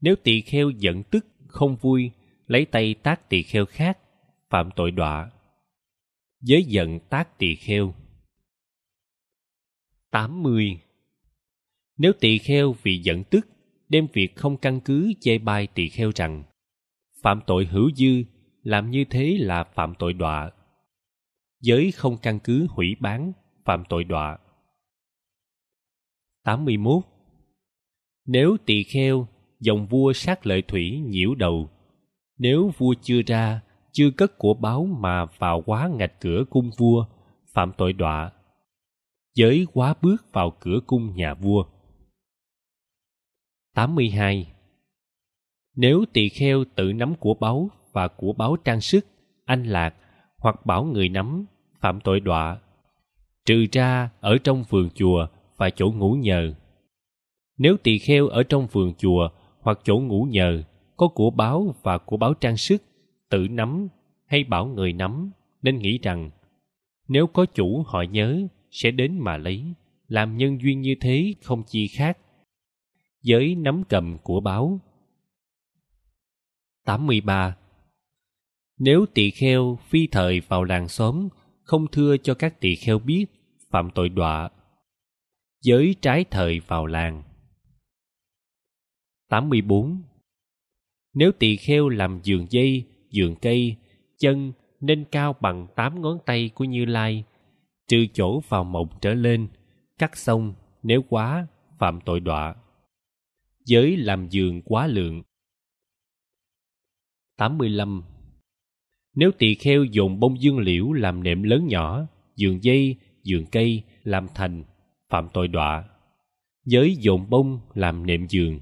Nếu tỳ kheo giận tức không vui lấy tay tác tỳ kheo khác, phạm tội đọa giới giận tác tỳ kheo 80. Nếu tỳ kheo vì giận tức, đem việc không căn cứ chê bai tỳ kheo rằng, phạm tội hữu dư, làm như thế là phạm tội đọa. Giới không căn cứ hủy bán, phạm tội đọa. 81. Nếu tỳ kheo, dòng vua sát lợi thủy nhiễu đầu, nếu vua chưa ra, chưa cất của báo mà vào quá ngạch cửa cung vua, phạm tội đọa. Giới quá bước vào cửa cung nhà vua. 82. Nếu tỳ kheo tự nắm của báu và của báu trang sức, anh lạc hoặc bảo người nắm, phạm tội đọa, trừ ra ở trong vườn chùa và chỗ ngủ nhờ. Nếu tỳ kheo ở trong vườn chùa hoặc chỗ ngủ nhờ có của báo và của báo trang sức tự nắm hay bảo người nắm nên nghĩ rằng nếu có chủ họ nhớ sẽ đến mà lấy làm nhân duyên như thế không chi khác với nắm cầm của báo 83. Nếu tỳ kheo phi thời vào làng xóm không thưa cho các tỳ kheo biết phạm tội đọa giới trái thời vào làng 84. Nếu tỳ kheo làm giường dây, giường cây chân nên cao bằng tám ngón tay của Như Lai, trừ chỗ vào mộng trở lên, cắt xong nếu quá phạm tội đọa. Giới làm giường quá lượng. 85. Nếu tỳ kheo dùng bông dương liễu làm nệm lớn nhỏ, giường dây, giường cây làm thành, phạm tội đọa. Giới dồn bông làm nệm giường.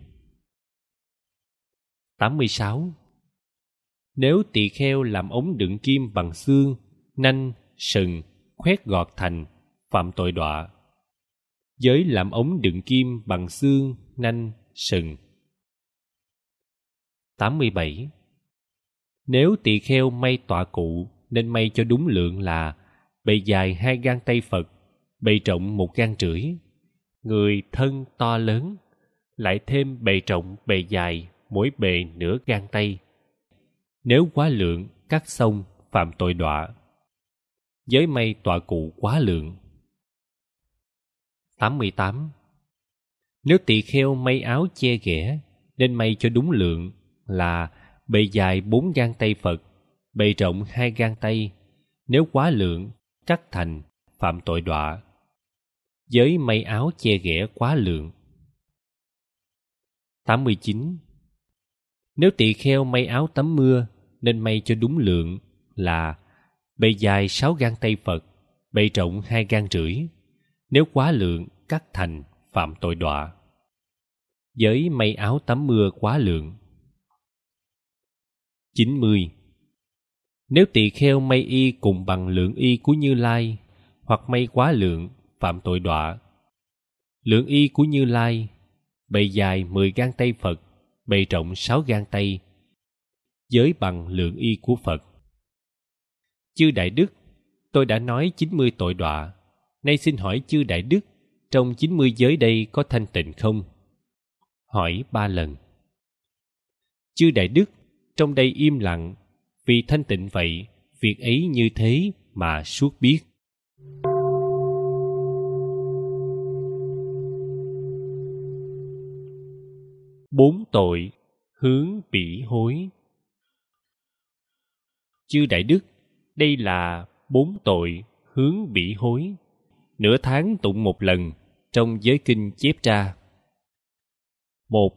86 nếu tỳ kheo làm ống đựng kim bằng xương nanh sừng khoét gọt thành phạm tội đọa giới làm ống đựng kim bằng xương nanh sừng. 87. Nếu tỳ kheo may tọa cụ nên may cho đúng lượng là bề dài hai gan tay Phật, bề rộng một gan rưỡi, người thân to lớn, lại thêm bề rộng bề dài mỗi bề nửa gan tay. Nếu quá lượng cắt xong phạm tội đọa. Giới may tọa cụ quá lượng. 88. Nếu tỳ kheo may áo che ghẻ nên may cho đúng lượng là bề dài bốn gang tay Phật, bề rộng hai gang tay. Nếu quá lượng, cắt thành, phạm tội đọa. Giới may áo che ghẻ quá lượng. 89. Nếu tỳ kheo may áo tắm mưa nên may cho đúng lượng là bề dài sáu gang tay Phật, bề rộng hai gang rưỡi. Nếu quá lượng, cắt thành, phạm tội đọa. Giới may áo tắm mưa quá lượng. 90. Nếu tỳ kheo may y cùng bằng lượng y của Như Lai, hoặc may quá lượng, phạm tội đọa. Lượng y của Như Lai, bề dài 10 gang tay Phật, bề rộng 6 gang tay, giới bằng lượng y của Phật. Chư Đại Đức, tôi đã nói 90 tội đọa. Nay xin hỏi chư Đại Đức, trong 90 giới đây có thanh tịnh không? Hỏi ba lần. Chư Đại Đức, trong đây im lặng, vì thanh tịnh vậy, việc ấy như thế mà suốt biết. bốn tội hướng bỉ hối chư đại đức đây là bốn tội hướng bỉ hối nửa tháng tụng một lần trong giới kinh chép ra một,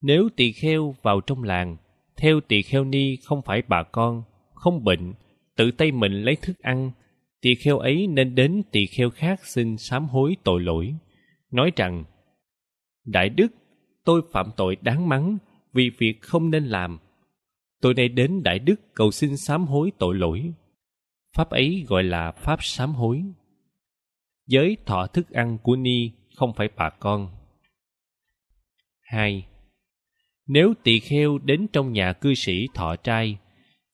nếu tỳ kheo vào trong làng, theo tỳ kheo ni không phải bà con, không bệnh, tự tay mình lấy thức ăn, tỳ kheo ấy nên đến tỳ kheo khác xin sám hối tội lỗi. Nói rằng, đại đức, tôi phạm tội đáng mắng vì việc không nên làm. Tôi nay đến đại đức cầu xin sám hối tội lỗi. Pháp ấy gọi là pháp sám hối. Giới thọ thức ăn của ni không phải bà con hai, nếu tỳ kheo đến trong nhà cư sĩ thọ trai,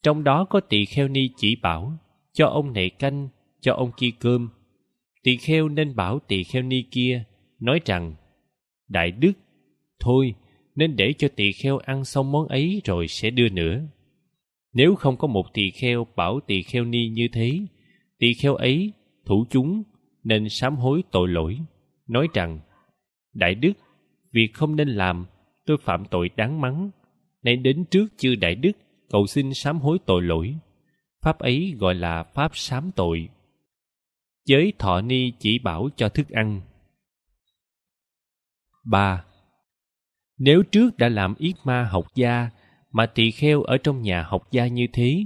trong đó có tỳ kheo ni chỉ bảo, cho ông này canh, cho ông kia cơm. Tỳ kheo nên bảo tỳ kheo ni kia, nói rằng, đại đức, thôi, nên để cho tỳ kheo ăn xong món ấy rồi sẽ đưa nữa. Nếu không có một tỳ kheo bảo tỳ kheo ni như thế, tỳ kheo ấy, thủ chúng, nên sám hối tội lỗi, nói rằng, đại đức việc không nên làm, tôi phạm tội đáng mắng. Nay đến trước chư đại đức, cầu xin sám hối tội lỗi. Pháp ấy gọi là pháp sám tội. Giới thọ ni chỉ bảo cho thức ăn. Ba. Nếu trước đã làm yết ma học gia, mà tỳ kheo ở trong nhà học gia như thế,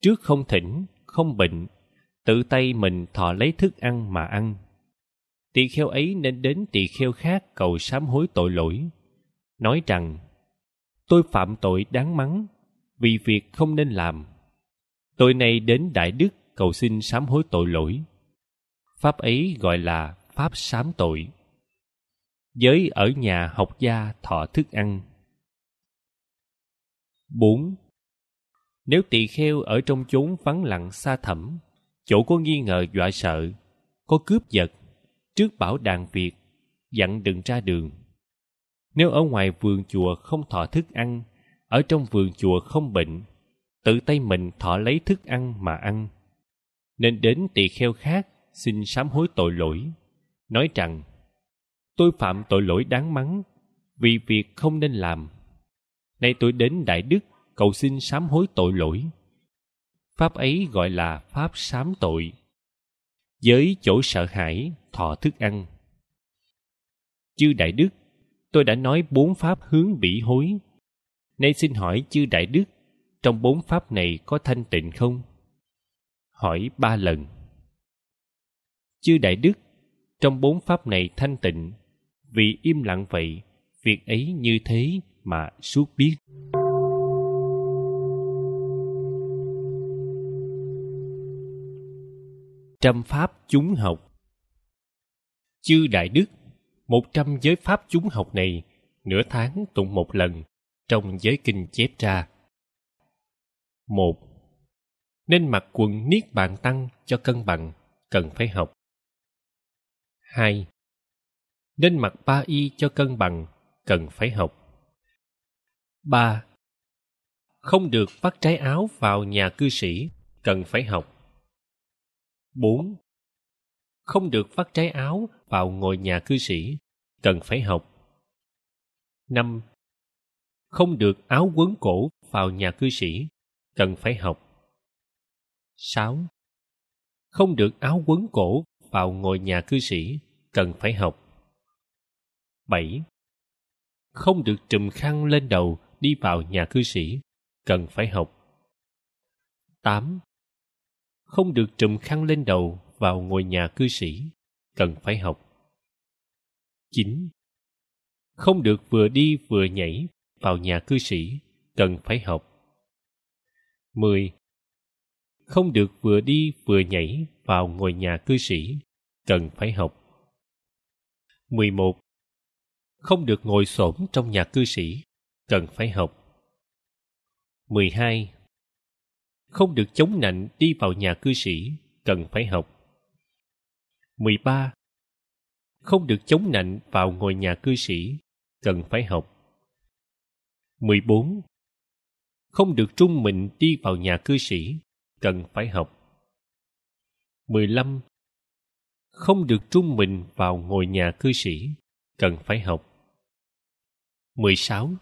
trước không thỉnh, không bệnh, tự tay mình thọ lấy thức ăn mà ăn tỳ kheo ấy nên đến tỳ kheo khác cầu sám hối tội lỗi nói rằng tôi phạm tội đáng mắng vì việc không nên làm. Tôi nay đến đại đức cầu xin sám hối tội lỗi. Pháp ấy gọi là pháp sám tội. Giới ở nhà học gia thọ thức ăn. 4. Nếu tỳ kheo ở trong chốn vắng lặng xa thẳm, chỗ có nghi ngờ dọa sợ, có cướp giật, trước bảo đàn việt dặn đừng ra đường. Nếu ở ngoài vườn chùa không thọ thức ăn, ở trong vườn chùa không bệnh, tự tay mình thọ lấy thức ăn mà ăn, nên đến tỳ kheo khác xin sám hối tội lỗi, nói rằng tôi phạm tội lỗi đáng mắng vì việc không nên làm. Nay tôi đến đại đức cầu xin sám hối tội lỗi. Pháp ấy gọi là pháp sám tội với chỗ sợ hãi, thọ thức ăn. Chư đại đức, tôi đã nói bốn pháp hướng bỉ hối. Nay xin hỏi chư đại đức, trong bốn pháp này có thanh tịnh không? Hỏi ba lần. Chư đại đức, trong bốn pháp này thanh tịnh, vì im lặng vậy, việc ấy như thế mà suốt biết. Trăm pháp chúng học. Chư đại đức, một trăm giới pháp chúng học này, nửa tháng tụng một lần trong giới kinh chép ra một, nên mặc quần niết bàn tăng cho cân bằng, cần phải học. Hai, nên mặc ba y cho cân bằng, cần phải học. Ba, không được vắt trái áo vào nhà cư sĩ, cần phải học bốn không được vắt trái áo vào ngồi nhà cư sĩ cần phải học năm không được áo quấn cổ vào nhà cư sĩ cần phải học sáu không được áo quấn cổ vào ngồi nhà cư sĩ cần phải học 7. Không được trùm khăn lên đầu đi vào nhà cư sĩ, cần phải học. 8. Không được trùm khăn lên đầu vào ngôi nhà cư sĩ, cần phải học. 9. Không được vừa đi vừa nhảy vào nhà cư sĩ, cần phải học. 10. Không được vừa đi vừa nhảy vào ngôi nhà cư sĩ, cần phải học. 11 không được ngồi xổm trong nhà cư sĩ, cần phải học. 12. Không được chống nạnh đi vào nhà cư sĩ, cần phải học. 13. Không được chống nạnh vào ngồi nhà cư sĩ, cần phải học. 14. Không được trung mình đi vào nhà cư sĩ, cần phải học. 15. Không được trung mình vào ngồi nhà cư sĩ, cần phải học. 16.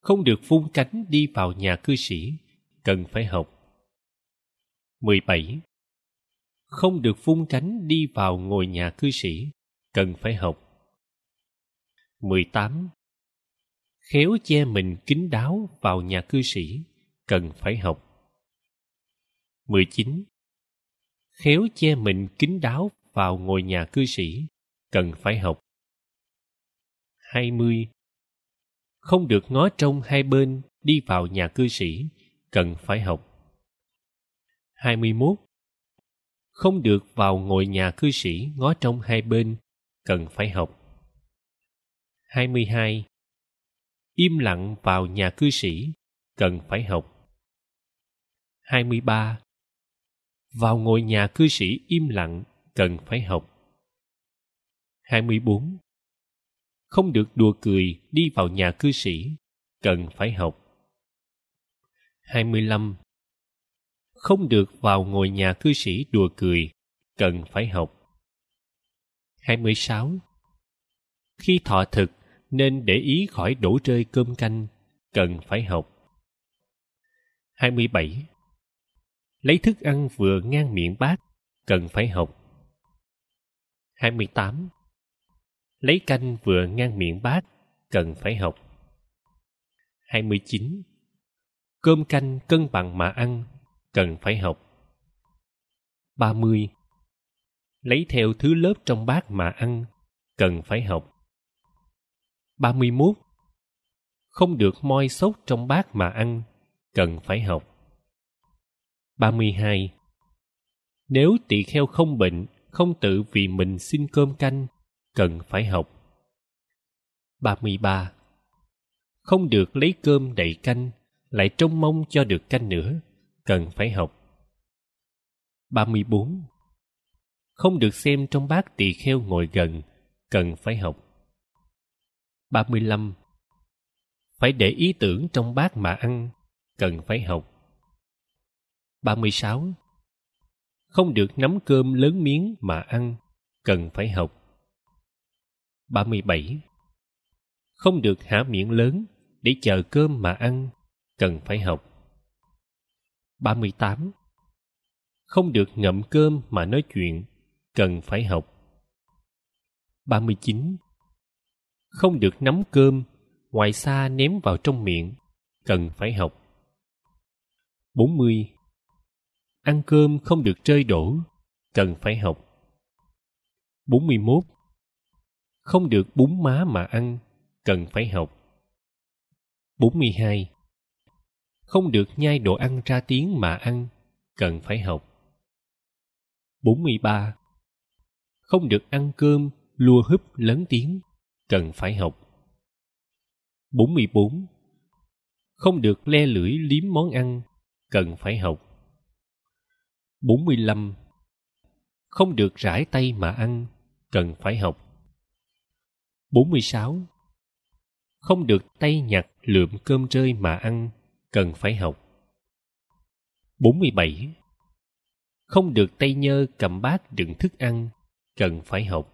Không được vung cánh đi vào nhà cư sĩ, cần phải học. 17. Không được phun tránh đi vào ngồi nhà cư sĩ, cần phải học. 18. Khéo che mình kín đáo vào nhà cư sĩ, cần phải học. 19. Khéo che mình kín đáo vào ngồi nhà cư sĩ, cần phải học. 20. Không được ngó trông hai bên đi vào nhà cư sĩ, cần phải học. 21. Không được vào ngồi nhà cư sĩ ngó trong hai bên, cần phải học. 22. Im lặng vào nhà cư sĩ, cần phải học. 23. Vào ngồi nhà cư sĩ im lặng, cần phải học. 24. Không được đùa cười đi vào nhà cư sĩ, cần phải học. 25. Không được vào ngồi nhà cư sĩ đùa cười, cần phải học. 26. Khi thọ thực nên để ý khỏi đổ rơi cơm canh, cần phải học. 27. Lấy thức ăn vừa ngang miệng bát, cần phải học. 28. Lấy canh vừa ngang miệng bát, cần phải học. 29. Cơm canh cân bằng mà ăn, cần phải học. 30. Lấy theo thứ lớp trong bát mà ăn, cần phải học. 31. Không được moi sốt trong bát mà ăn, cần phải học. 32. Nếu tỳ kheo không bệnh, không tự vì mình xin cơm canh, cần phải học. 33. Không được lấy cơm đầy canh, lại trông mong cho được canh nữa, cần phải học. 34. Không được xem trong bát tỳ kheo ngồi gần, cần phải học. 35. Phải để ý tưởng trong bát mà ăn, cần phải học. 36. Không được nắm cơm lớn miếng mà ăn, cần phải học. 37. Không được há miệng lớn để chờ cơm mà ăn, cần phải học. 38. Không được ngậm cơm mà nói chuyện, cần phải học. 39. Không được nắm cơm, ngoài xa ném vào trong miệng, cần phải học. 40. Ăn cơm không được rơi đổ, cần phải học. 41. Không được bún má mà ăn, cần phải học. 42. Không được nhai đồ ăn ra tiếng mà ăn, cần phải học. 43. Không được ăn cơm, lua húp lớn tiếng, cần phải học. 44. Không được le lưỡi liếm món ăn, cần phải học. 45. Không được rải tay mà ăn, cần phải học. 46. Không được tay nhặt lượm cơm rơi mà ăn, cần phải học. 47. Không được tay nhơ cầm bát đựng thức ăn, cần phải học.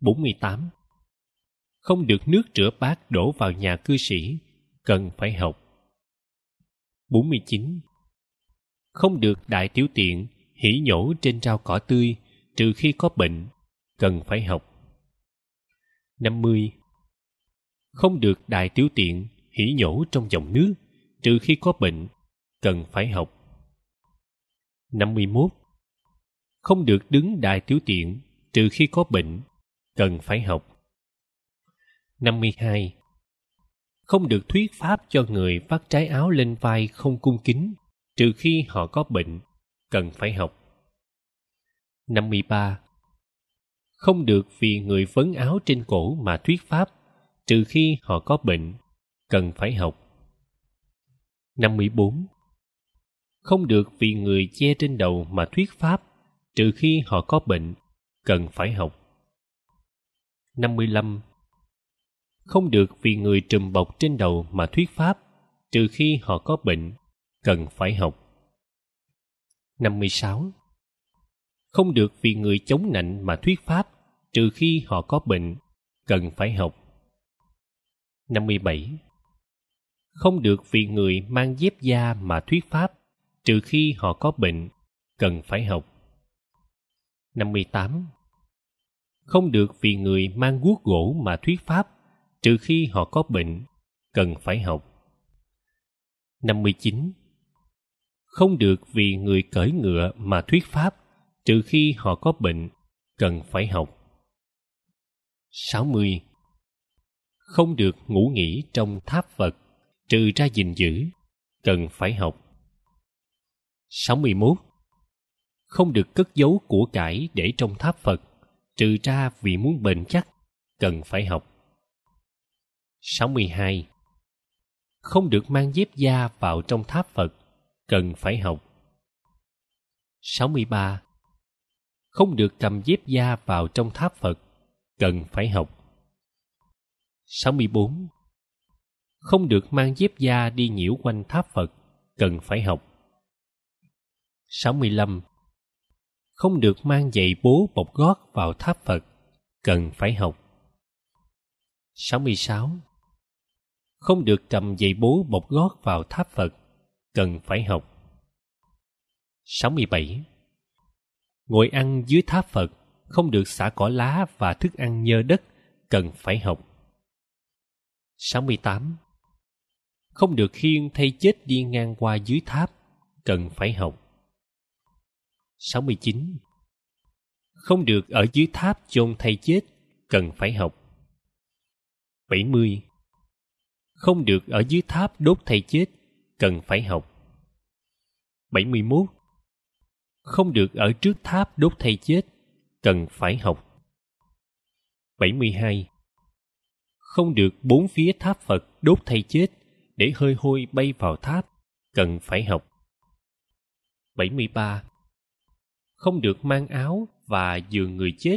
48. Không được nước rửa bát đổ vào nhà cư sĩ, cần phải học. 49. Không được đại tiểu tiện, hỉ nhổ trên rau cỏ tươi, trừ khi có bệnh, cần phải học. 50. Không được đại tiểu tiện, hỉ nhổ trong dòng nước, trừ khi có bệnh, cần phải học. 51. Không được đứng đại tiểu tiện, trừ khi có bệnh, cần phải học. 52. Không được thuyết pháp cho người vắt trái áo lên vai không cung kính, trừ khi họ có bệnh, cần phải học. 53. Không được vì người vấn áo trên cổ mà thuyết pháp, trừ khi họ có bệnh, cần phải học. 54. Không được vì người che trên đầu mà thuyết pháp, trừ khi họ có bệnh, cần phải học. 55. Không được vì người trùm bọc trên đầu mà thuyết pháp, trừ khi họ có bệnh, cần phải học. 56. Không được vì người chống nạnh mà thuyết pháp, trừ khi họ có bệnh, cần phải học. 57. Không được vì người mang dép da mà thuyết pháp, trừ khi họ có bệnh, cần phải học. 58. Không được vì người mang guốc gỗ mà thuyết pháp, trừ khi họ có bệnh, cần phải học. 59. Không được vì người cởi ngựa mà thuyết pháp, trừ khi họ có bệnh, cần phải học. 60. Không được ngủ nghỉ trong tháp Phật, trừ ra gìn giữ, cần phải học. 61. Không được cất giấu của cải để trong tháp Phật, trừ ra vì muốn bền chắc, cần phải học. 62. Không được mang dép da vào trong tháp Phật, cần phải học. 63. Không được cầm dép da vào trong tháp Phật, cần phải học. 64. Không được mang dép da đi nhiễu quanh tháp Phật, cần phải học. 65. Không được mang giày bố bọc gót vào tháp Phật, cần phải học. 66. Không được cầm giày bố bọc gót vào tháp Phật, cần phải học. 67. Ngồi ăn dưới tháp Phật, không được xả cỏ lá và thức ăn nhơ đất, cần phải học. 68. Không được khiêng thay chết đi ngang qua dưới tháp, cần phải học. 69. Không được ở dưới tháp chôn thay chết, cần phải học. 70. Không được ở dưới tháp đốt thay chết, cần phải học. 71. Không được ở trước tháp đốt thay chết, cần phải học. 72. Không được bốn phía tháp Phật đốt thay chết để hơi hôi bay vào tháp, cần phải học. 73. Không được mang áo và giường người chết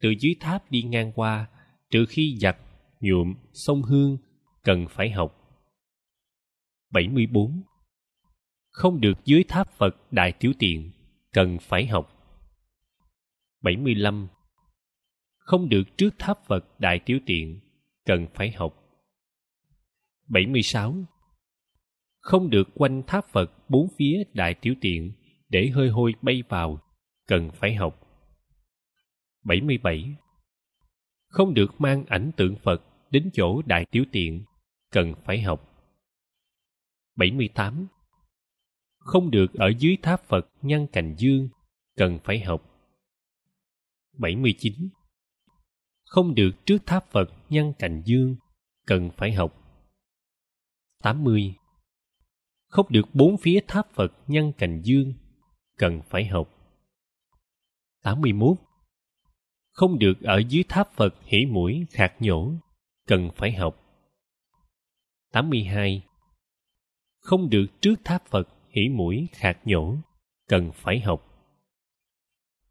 từ dưới tháp đi ngang qua, trừ khi giặt, nhuộm, sông hương, cần phải học. 74. Không được dưới tháp Phật Đại Tiểu Tiện, cần phải học. 75. Không được trước tháp Phật Đại Tiểu Tiện, cần phải học. 76. Không được quanh tháp Phật bốn phía Đại Tiểu Tiện để hơi hôi bay vào, cần phải học. 77. Không được mang ảnh tượng Phật đến chỗ Đại Tiểu Tiện, cần phải học. 78. Không được ở dưới tháp Phật nhăn cành dương, cần phải học. 79. Không được trước tháp Phật nhăn cành dương, cần phải học. 80. Không được bốn phía tháp Phật nhăn cành dương, cần phải học. 81. Không được ở dưới tháp Phật hỉ mũi khạc nhổ, cần phải học. 82. Không được trước tháp Phật hỉ mũi khạc nhổ, cần phải học.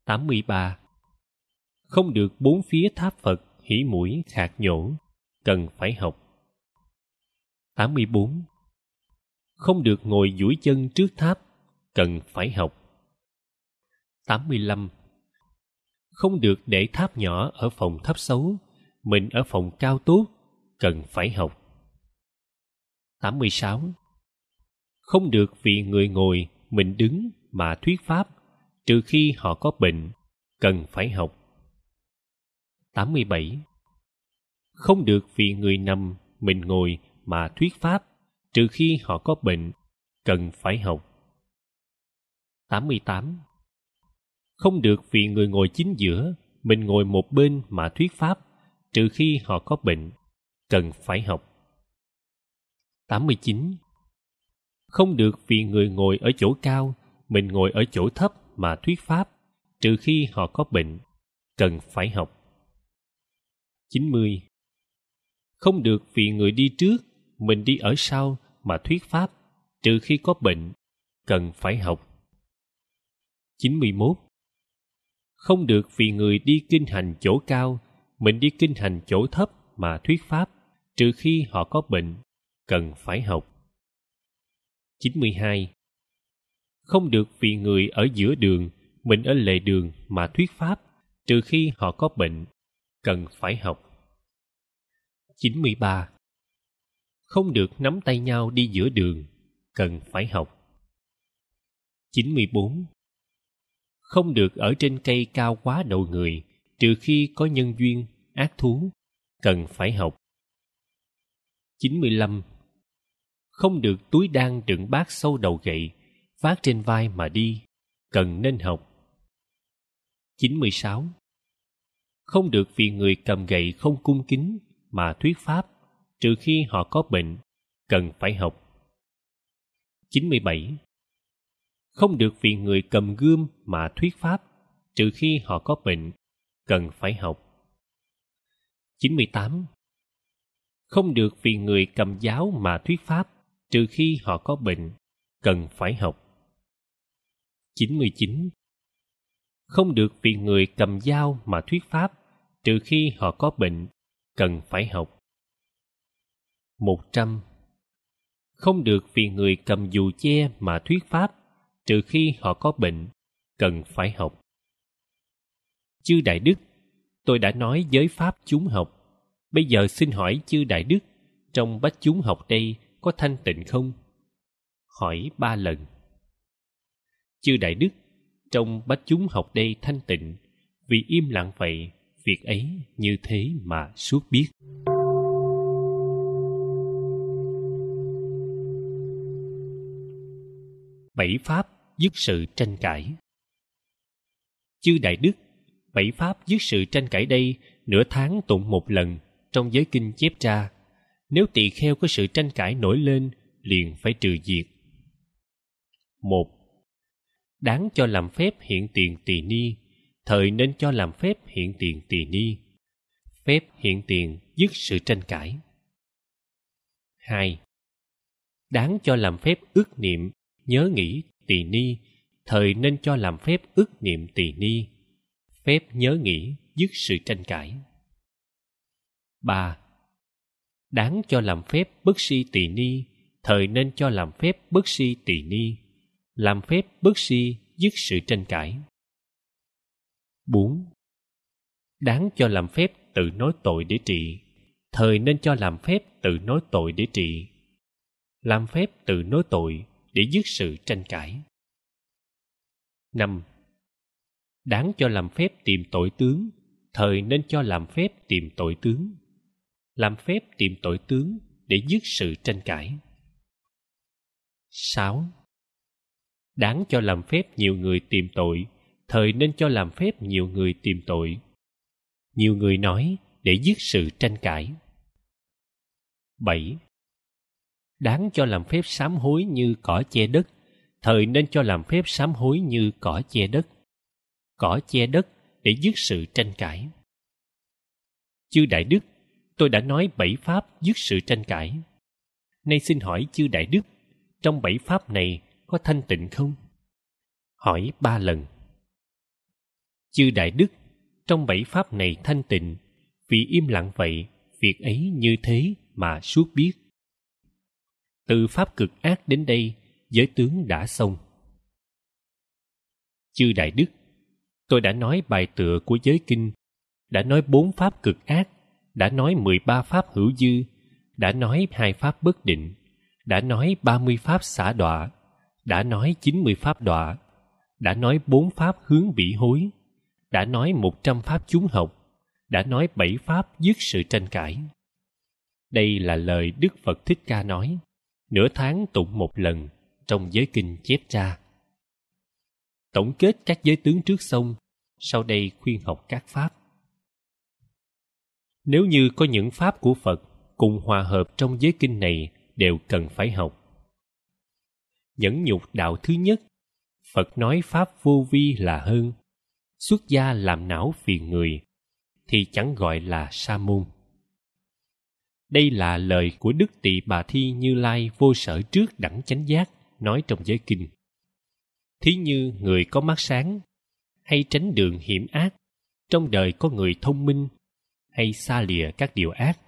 83. Không được bốn phía tháp Phật hỉ mũi khạc nhổ, cần phải học. 84. Không được ngồi duỗi chân trước tháp, cần phải học. 85. Không được để tháp nhỏ ở phòng thấp xấu, mình ở phòng cao tốt, cần phải học. 86. Không được vì người ngồi, mình đứng mà thuyết pháp, trừ khi họ có bệnh, cần phải học. 87. Không được vì người nằm, mình ngồi mà thuyết pháp, trừ khi họ có bệnh, cần phải học. 88. Không được vì người ngồi chính giữa, mình ngồi một bên mà thuyết pháp, trừ khi họ có bệnh, cần phải học. 89. Không được vì người ngồi ở chỗ cao, mình ngồi ở chỗ thấp mà thuyết pháp, trừ khi họ có bệnh, cần phải học. 90. Không được vì người đi trước, mình đi ở sau mà thuyết pháp, trừ khi có bệnh, cần phải học. 91. Không được vì người đi kinh hành chỗ cao, mình đi kinh hành chỗ thấp mà thuyết pháp, trừ khi họ có bệnh, cần phải học. 92. Không được vì người ở giữa đường, mình ở lề đường mà thuyết pháp, trừ khi họ có bệnh, cần phải học. 93 không được nắm tay nhau đi giữa đường, cần phải học. 94 không được ở trên cây cao quá đầu người, trừ khi có nhân duyên, ác thú, cần phải học. 95 không được túi đan đựng bát sâu đầu gậy, vác trên vai mà đi, cần nên học. 96 không được vì người cầm gậy không cung kính mà thuyết pháp trừ khi họ có bệnh, cần phải học. 97 không được vì người cầm gươm mà thuyết pháp, trừ khi họ có bệnh, cần phải học. 98 không được vì người cầm giáo mà thuyết pháp, trừ khi họ có bệnh, cần phải học. 99 không được vì người cầm dao mà thuyết pháp, trừ khi họ có bệnh, cần phải học. 100 không được vì người cầm dù che mà thuyết pháp, trừ khi họ có bệnh, cần phải học. Chư đại đức, tôi đã nói giới pháp chúng học. Bây giờ xin hỏi chư đại đức, trong bách chúng học đây có thanh tịnh không? Hỏi ba lần. Chư đại đức, trong bách chúng học đây thanh tịnh, vì im lặng vậy, việc ấy như thế mà suốt biết. Bảy pháp dứt sự tranh cãi. Chư đại đức, bảy pháp dứt sự tranh cãi đây nửa tháng tụng một lần trong giới kinh chép ra. Nếu tỳ kheo có sự tranh cãi nổi lên, liền phải trừ diệt. Một, đáng cho làm phép hiện tiền tỳ ni, thời nên cho làm phép hiện tiền tỳ ni. Phép hiện tiền dứt sự tranh cãi. Hai, đáng cho làm phép ước niệm nhớ nghĩ tỳ ni thời nên cho làm phép ước niệm tỳ ni phép nhớ nghĩ dứt sự tranh cãi ba đáng cho làm phép bất si tỳ ni thời nên cho làm phép bất si tỳ ni làm phép bất si dứt sự tranh cãi 4. Đáng cho làm phép tự nói tội để trị, thời nên cho làm phép tự nói tội để trị. Làm phép tự nói tội để dứt sự tranh cãi. 5. Đáng cho làm phép tìm tội tướng, thời nên cho làm phép tìm tội tướng. Làm phép tìm tội tướng để dứt sự tranh cãi. 6. Đáng cho làm phép nhiều người tìm tội, thời nên cho làm phép nhiều người tìm tội. Nhiều người nói để dứt sự tranh cãi. 7. Đáng cho làm phép sám hối như cỏ che đất, thời nên cho làm phép sám hối như cỏ che đất. Cỏ che đất để dứt sự tranh cãi. Chư Đại Đức, tôi đã nói bảy pháp dứt sự tranh cãi. Nay xin hỏi chư Đại Đức, trong bảy pháp này có thanh tịnh không? Hỏi ba lần. Chư Đại Đức, trong bảy pháp này thanh tịnh, vì im lặng vậy, việc ấy như thế mà suốt biết. Từ pháp cực ác đến đây, giới tướng đã xong. Chư Đại Đức, tôi đã nói bài tựa của giới kinh, đã nói bốn pháp cực ác, đã nói mười ba pháp hữu dư, đã nói hai pháp bất định, đã nói ba mươi pháp xả đọa, đã nói chín mươi pháp đọa, đã nói bốn pháp hướng bị hối, đã nói một trăm pháp chúng học, đã nói bảy pháp dứt sự tranh cãi. Đây là lời Đức Phật Thích Ca nói, nửa tháng tụng một lần trong giới kinh chép ra. Tổng kết các giới tướng trước xong, sau đây khuyên học các pháp. Nếu như có những pháp của Phật cùng hòa hợp trong giới kinh này đều cần phải học. Nhẫn nhục đạo thứ nhất, Phật nói pháp vô vi là hơn, xuất gia làm não phiền người thì chẳng gọi là sa môn đây là lời của đức tỳ bà thi như lai vô sở trước đẳng chánh giác, nói trong giới kinh. Thí như người có mắt sáng, hay tránh đường hiểm ác, trong đời có người thông minh, hay xa lìa các điều ác.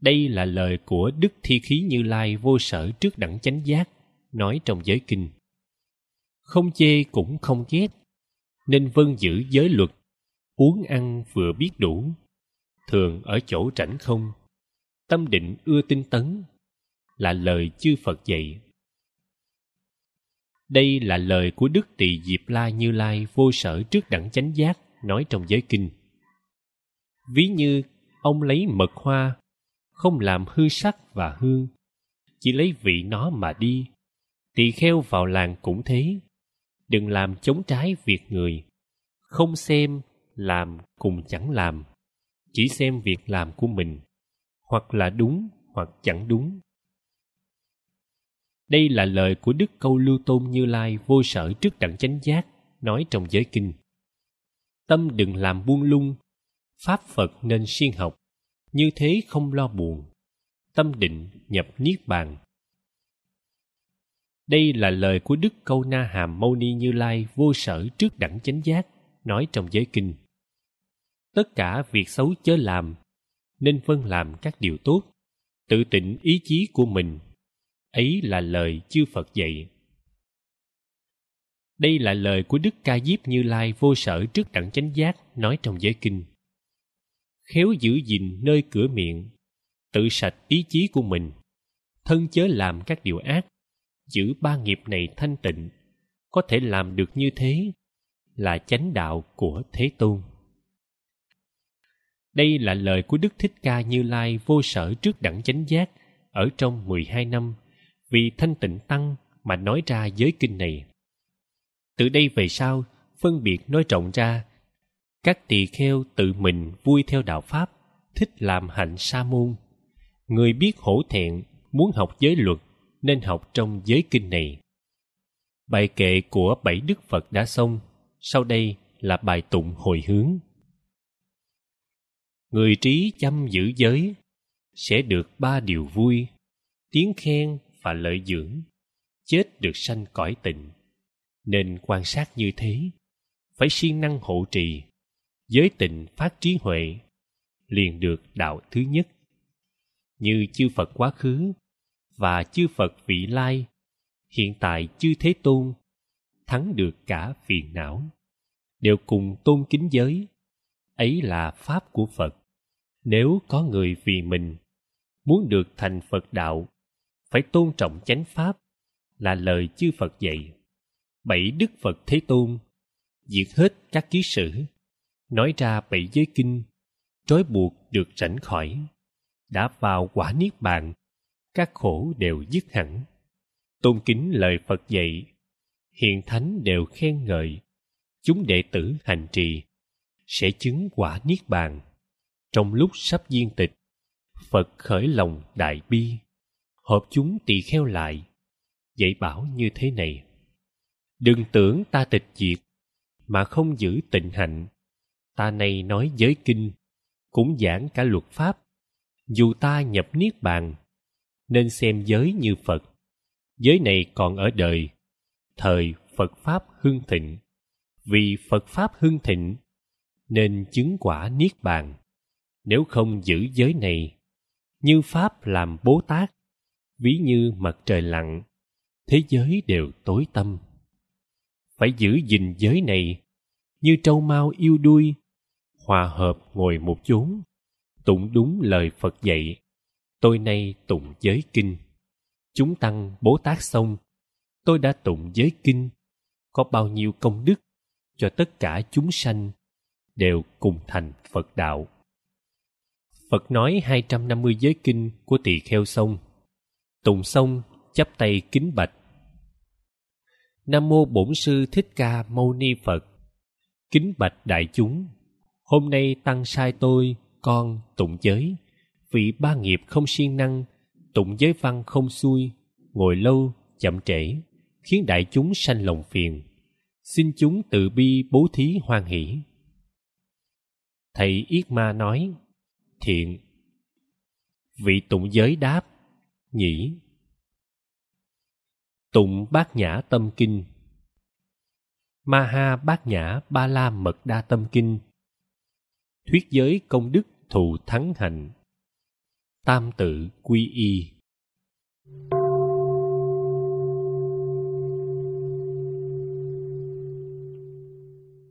Đây là lời của đức thi khí như lai vô sở trước đẳng chánh giác, nói trong giới kinh. Không chê cũng không ghét, nên vân giữ giới luật, uống ăn vừa biết đủ thường ở chỗ rảnh không? Tâm định ưa tinh tấn là lời chư phật dạy. Đây là lời của đức tỳ diệp la như lai vô sở trước đẳng chánh giác, nói trong giới kinh. Ví như, ông lấy mật hoa, không làm hư sắc và hương, chỉ lấy vị nó mà đi. Tỳ kheo vào làng cũng thế, đừng làm chống trái việc người, không xem, làm cùng chẳng làm chỉ xem việc làm của mình, hoặc là đúng, hoặc chẳng đúng. Đây là lời của đức câu lưu tôn như lai vô sở trước đẳng chánh giác, nói trong giới kinh. Tâm đừng làm buông lung, pháp phật nên siêng học, như thế không lo buồn, tâm định nhập niết bàn. Đây là lời của đức câu na hàm mâu ni như lai vô sở trước đẳng chánh giác, nói trong giới kinh tất cả việc xấu chớ làm, nên phân làm các điều tốt, tự tịnh ý chí của mình. Ấy là lời chư phật dạy. Đây là lời của đức ca diếp như lai vô sở trước đẳng chánh giác nói trong giới kinh. Khéo giữ gìn nơi cửa miệng, tự sạch ý chí của mình, thân chớ làm các điều ác, giữ ba nghiệp này thanh tịnh, có thể làm được như thế là chánh đạo của thế tôn đây là lời của Đức Thích Ca Như Lai vô sở trước đẳng chánh giác ở trong 12 năm vì thanh tịnh tăng mà nói ra giới kinh này. Từ đây về sau, phân biệt nói rộng ra, các tỳ kheo tự mình vui theo đạo Pháp, thích làm hạnh sa môn. Người biết hổ thẹn, muốn học giới luật, nên học trong giới kinh này. Bài kệ của bảy Đức Phật đã xong, sau đây là bài tụng hồi hướng người trí chăm giữ giới sẽ được ba điều vui, tiếng khen và lợi dưỡng. Chết được sanh cõi tịnh. Nên quan sát như thế, phải siêng năng hộ trì, giới tịnh phát trí huệ, liền được đạo thứ nhất. Như chư phật quá khứ và chư phật vị lai, hiện tại chư thế tôn thắng được cả phiền não, đều cùng tôn kính giới. Ấy là pháp của phật nếu có người vì mình muốn được thành phật đạo, phải tôn trọng chánh pháp là lời chư phật dạy. Bảy đức phật thế tôn diệt hết các ký sử, nói ra bảy giới kinh, trói buộc được rảnh khỏi, đã vào quả niết bàn, các khổ đều dứt hẳn. Tôn kính lời phật dạy, hiền thánh đều khen ngợi, chúng đệ tử hành trì sẽ chứng quả niết bàn trong lúc sắp viên tịch. Phật khởi lòng đại bi hợp chúng tỳ kheo lại, dạy bảo như thế này. Đừng tưởng ta tịch diệt, mà không giữ tịnh hạnh. Ta này nói giới kinh, cũng giảng cả luật pháp. Dù ta nhập niết bàn, nên xem giới như phật. Giới này còn ở đời, thời phật pháp hưng thịnh. Vì phật pháp hưng thịnh, nên chứng quả niết bàn nếu không giữ giới này, như pháp làm bố tát, ví như mặt trời lặn, thế giới đều tối tâm phải giữ gìn giới này, như trâu mau yêu đuôi, hòa hợp ngồi một chốn, tụng đúng lời phật dạy, tôi nay tụng giới kinh. Chúng tăng bố tát xong, tôi đã tụng giới kinh, có bao nhiêu công đức cho tất cả chúng sanh đều cùng thành phật đạo. Phật nói 250 giới kinh của tỳ kheo sông. Tùng sông chắp tay kính bạch. Nam mô Bổn sư Thích Ca Mâu Ni Phật. Kính bạch đại chúng. Hôm nay tăng sai tôi, con tụng giới, vì ba nghiệp không siêng năng, tụng giới văn không xuôi, ngồi lâu chậm trễ, khiến đại chúng sanh lòng phiền. Xin chúng tự bi bố thí hoan hỷ. Thầy Yết Ma nói, thiện. Vị tụng giới đáp, nhĩ. Tụng bát nhã tâm kinh. Ma ha bát nhã ba la mật đa tâm kinh. Thuyết giới công đức thù thắng hạnh. Tam tự quy y.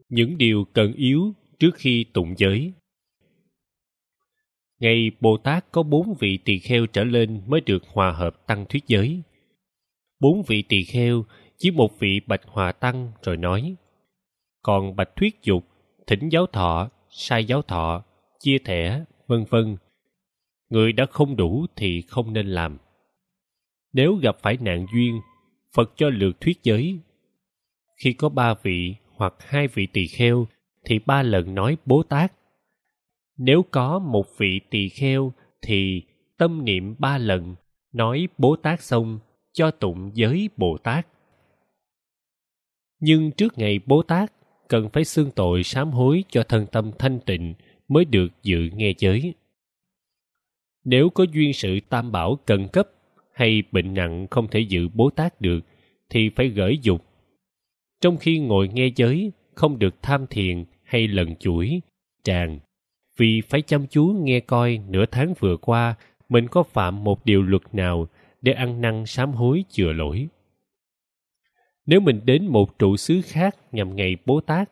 Những điều cần yếu trước khi tụng giới ngày Bồ Tát có bốn vị tỳ kheo trở lên mới được hòa hợp tăng thuyết giới. Bốn vị tỳ kheo chỉ một vị bạch hòa tăng rồi nói. Còn bạch thuyết dục, thỉnh giáo thọ, sai giáo thọ, chia thẻ, vân vân. Người đã không đủ thì không nên làm. Nếu gặp phải nạn duyên, Phật cho lượt thuyết giới. Khi có ba vị hoặc hai vị tỳ kheo thì ba lần nói Bố Tát. Nếu có một vị tỳ kheo thì tâm niệm ba lần nói Bố Tát xong cho tụng giới Bồ Tát. Nhưng trước ngày Bố Tát cần phải xưng tội sám hối cho thân tâm thanh tịnh mới được dự nghe giới. Nếu có duyên sự tam bảo cần cấp hay bệnh nặng không thể dự Bố Tát được thì phải gửi dục. Trong khi ngồi nghe giới không được tham thiền hay lần chuỗi, tràng vì phải chăm chú nghe coi nửa tháng vừa qua mình có phạm một điều luật nào để ăn năn sám hối chừa lỗi. Nếu mình đến một trụ xứ khác nhằm ngày Bố Tát,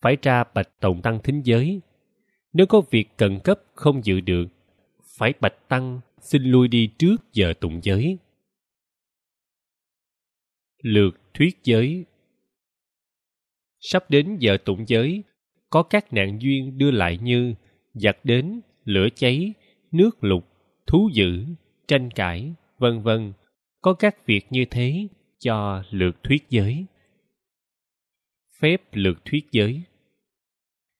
phải ra bạch tổng tăng thính giới. Nếu có việc cần cấp không dự được, phải bạch tăng xin lui đi trước giờ tụng giới. Lượt thuyết giới Sắp đến giờ tụng giới, có các nạn duyên đưa lại như giặc đến, lửa cháy, nước lục, thú dữ, tranh cãi, vân vân. Có các việc như thế cho lượt thuyết giới. Phép lượt thuyết giới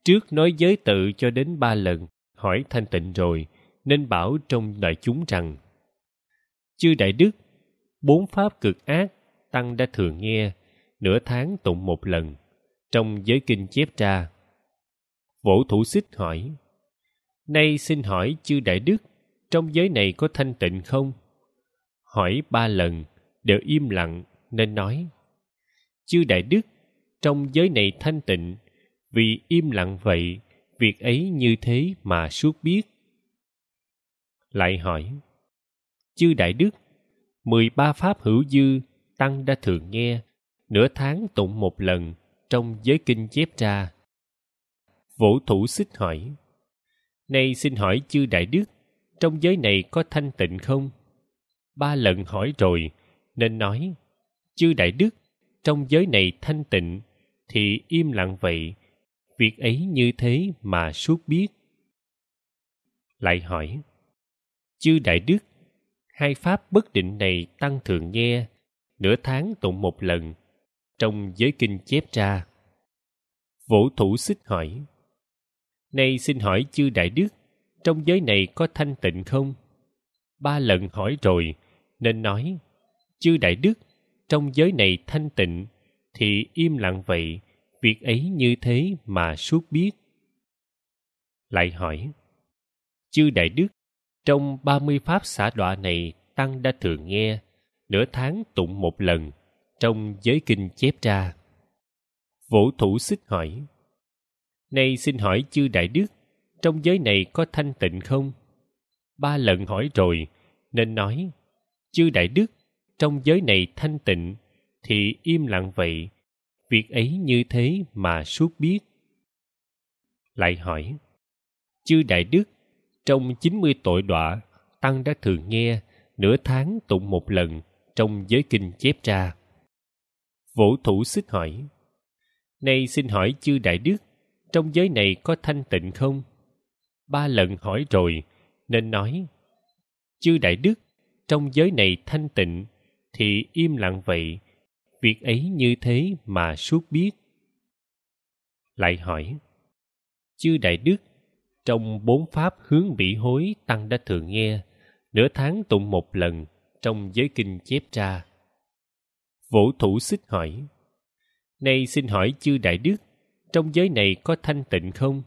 Trước nói giới tự cho đến ba lần, hỏi thanh tịnh rồi, nên bảo trong đại chúng rằng Chư Đại Đức, bốn pháp cực ác, Tăng đã thường nghe, nửa tháng tụng một lần, trong giới kinh chép ra. Vỗ thủ xích hỏi, Nay xin hỏi chư Đại Đức, trong giới này có thanh tịnh không? Hỏi ba lần, đều im lặng, nên nói, Chư Đại Đức, trong giới này thanh tịnh, vì im lặng vậy, việc ấy như thế mà suốt biết. Lại hỏi, Chư Đại Đức, mười ba pháp hữu dư, Tăng đã thường nghe, nửa tháng tụng một lần, trong giới kinh chép ra. vũ thủ xích hỏi, Nay xin hỏi chư Đại Đức, trong giới này có thanh tịnh không? Ba lần hỏi rồi, nên nói, chư Đại Đức, trong giới này thanh tịnh, thì im lặng vậy, việc ấy như thế mà suốt biết. Lại hỏi, chư Đại Đức, hai pháp bất định này tăng thường nghe, nửa tháng tụng một lần, trong giới kinh chép ra. vũ thủ xích hỏi, Nay xin hỏi chư Đại Đức, trong giới này có thanh tịnh không? Ba lần hỏi rồi, nên nói, chư Đại Đức, trong giới này thanh tịnh, thì im lặng vậy, việc ấy như thế mà suốt biết. Lại hỏi, chư Đại Đức, trong ba mươi pháp xả đọa này Tăng đã thường nghe, nửa tháng tụng một lần, trong giới kinh chép ra. vũ thủ xích hỏi, Nay xin hỏi chư Đại Đức, trong giới này có thanh tịnh không? Ba lần hỏi rồi, nên nói, chư Đại Đức, trong giới này thanh tịnh, thì im lặng vậy, việc ấy như thế mà suốt biết. Lại hỏi, chư Đại Đức, trong chín mươi tội đọa, Tăng đã thường nghe, nửa tháng tụng một lần, trong giới kinh chép ra. Vỗ thủ xích hỏi, Nay xin hỏi chư Đại Đức, trong giới này có thanh tịnh không? Ba lần hỏi rồi, nên nói, chư Đại Đức, trong giới này thanh tịnh, thì im lặng vậy, việc ấy như thế mà suốt biết. Lại hỏi, chư Đại Đức, trong bốn pháp hướng bị hối Tăng đã thường nghe, nửa tháng tụng một lần trong giới kinh chép ra. Vỗ thủ xích hỏi, Nay xin hỏi chư Đại Đức, trong giới này có thanh tịnh không?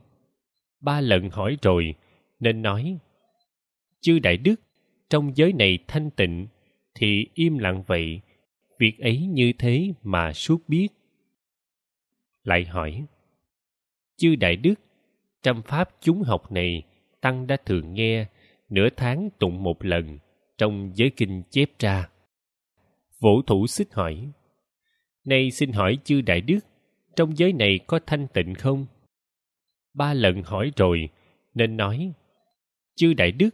Ba lần hỏi rồi, nên nói, chư Đại Đức, trong giới này thanh tịnh, thì im lặng vậy, việc ấy như thế mà suốt biết. Lại hỏi, chư Đại Đức, trăm pháp chúng học này, Tăng đã thường nghe, nửa tháng tụng một lần, trong giới kinh chép ra. Vỗ thủ xích hỏi, Nay xin hỏi chư Đại Đức, trong giới này có thanh tịnh không? Ba lần hỏi rồi, nên nói, chư đại đức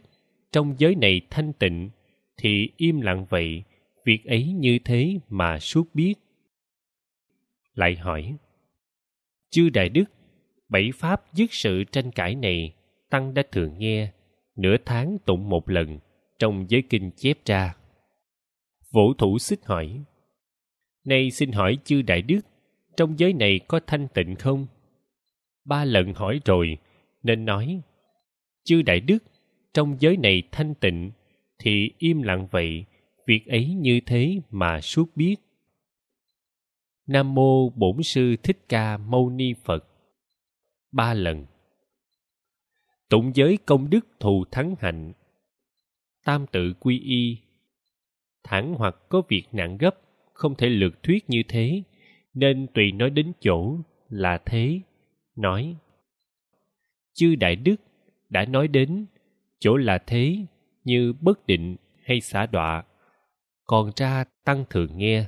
trong giới này thanh tịnh thì im lặng vậy việc ấy như thế mà suốt biết lại hỏi chư đại đức bảy pháp dứt sự tranh cãi này tăng đã thường nghe nửa tháng tụng một lần trong giới kinh chép ra vũ thủ xích hỏi nay xin hỏi chư đại đức trong giới này có thanh tịnh không? Ba lần hỏi rồi, nên nói, chư đại đức, trong giới này thanh tịnh, thì im lặng vậy, việc ấy như thế mà suốt biết. Nam mô bổn sư thích ca mâu ni phật. Ba lần. Tụng giới công đức thù thắng hạnh. Tam tự quy y. Thẳng hoặc có việc nặng gấp, không thể lược thuyết như thế nên tùy nói đến chỗ là thế, nói, chư đại đức đã nói đến chỗ là thế như bất định hay xả đọa, còn ra tăng thường nghe.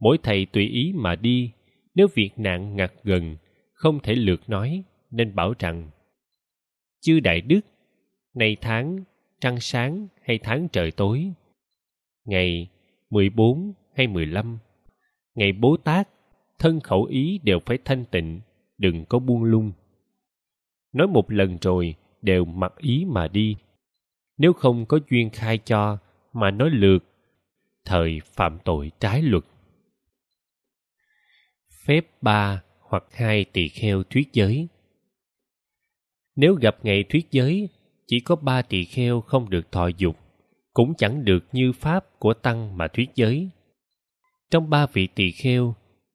Mỗi thầy tùy ý mà đi, nếu việc nạn ngặt gần, không thể lược nói, nên bảo rằng, chư đại đức, nay tháng trăng sáng hay tháng trời tối? Ngày 14 hay 15 ngày Bố Tát, thân khẩu ý đều phải thanh tịnh, đừng có buông lung. Nói một lần rồi, đều mặc ý mà đi. Nếu không có duyên khai cho mà nói lượt thời phạm tội trái luật. Phép ba hoặc hai tỳ kheo thuyết giới. Nếu gặp ngày thuyết giới, chỉ có ba tỳ kheo không được thọ dục, cũng chẳng được như pháp của tăng mà thuyết giới trong ba vị tỳ kheo,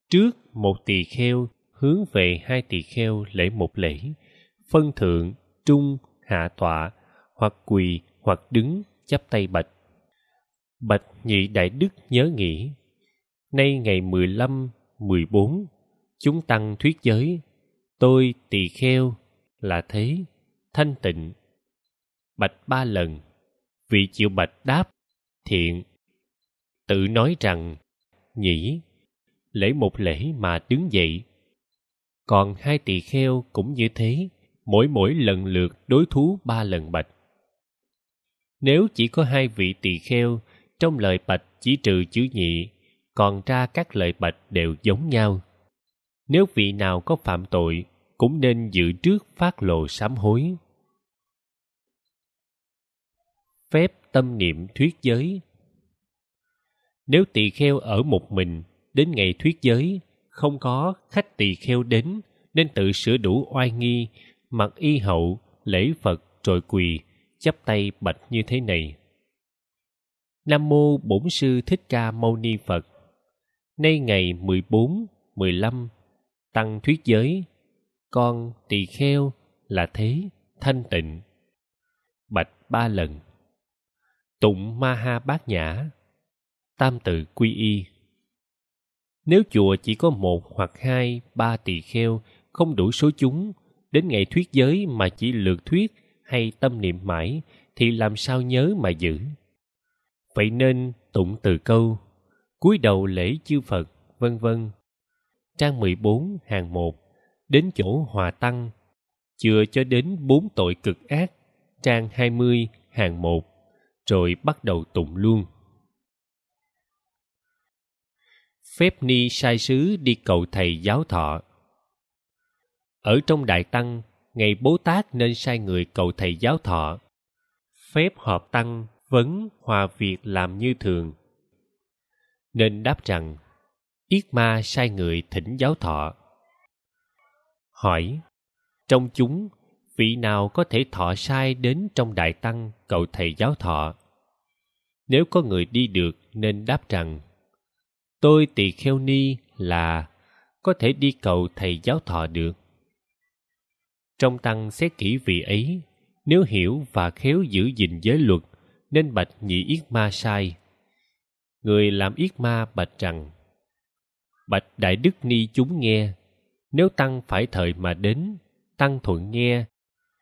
trước một tỳ kheo, hướng về hai tỳ kheo lễ một lễ, phân thượng, trung, hạ tọa, hoặc quỳ, hoặc đứng, chắp tay bạch. Bạch nhị đại đức nhớ nghĩ, nay ngày mười lăm, mười bốn, chúng tăng thuyết giới, tôi tỳ kheo là thế, thanh tịnh. Bạch ba lần, vị chịu bạch đáp, thiện, tự nói rằng nhỉ? Lễ một lễ mà đứng dậy. Còn hai tỳ kheo cũng như thế, mỗi mỗi lần lượt đối thú ba lần bạch. Nếu chỉ có hai vị tỳ kheo, trong lời bạch chỉ trừ chữ nhị, còn ra các lời bạch đều giống nhau. Nếu vị nào có phạm tội, cũng nên dự trước phát lộ sám hối. Phép tâm niệm thuyết giới nếu tỳ kheo ở một mình, đến ngày thuyết giới, không có khách tỳ kheo đến, nên tự sửa đủ oai nghi, mặc y hậu, lễ phật rồi quỳ, chắp tay bạch như thế này. Nam mô bổn sư thích ca mâu ni phật. Nay ngày mười bốn, mười lăm, tăng thuyết giới, con tỳ kheo là thế, thanh tịnh. Bạch ba lần. Tụng ma ha bát nhã tam tự quy y. Nếu chùa chỉ có một hoặc hai, ba tỳ kheo, không đủ số chúng, đến ngày thuyết giới mà chỉ lượt thuyết hay tâm niệm mãi, thì làm sao nhớ mà giữ? Vậy nên tụng từ câu, cúi đầu lễ chư phật, vân vân. Trang 14 hàng 1 đến chỗ hòa tăng. Chưa cho đến bốn tội cực ác. Trang 20 hàng 1 rồi bắt đầu tụng luôn. Phép ni sai sứ đi cầu thầy giáo thọ. Ở trong đại tăng, ngày bố tát nên sai người cầu thầy giáo thọ. Phép họp tăng vấn hòa việc làm như thường. Nên đáp rằng, yết ma sai người thỉnh giáo thọ. Hỏi, trong chúng, vị nào có thể thọ sai đến trong đại tăng cầu thầy giáo thọ? Nếu có người đi được nên đáp rằng tôi tỳ kheo ni là có thể đi cầu thầy giáo thọ được. Trong tăng xét kỹ vị ấy nếu hiểu và khéo giữ gìn giới luật nên bạch nhị yết ma sai. Người làm yết ma bạch rằng bạch đại đức ni chúng nghe nếu tăng phải thời mà đến tăng thuận nghe.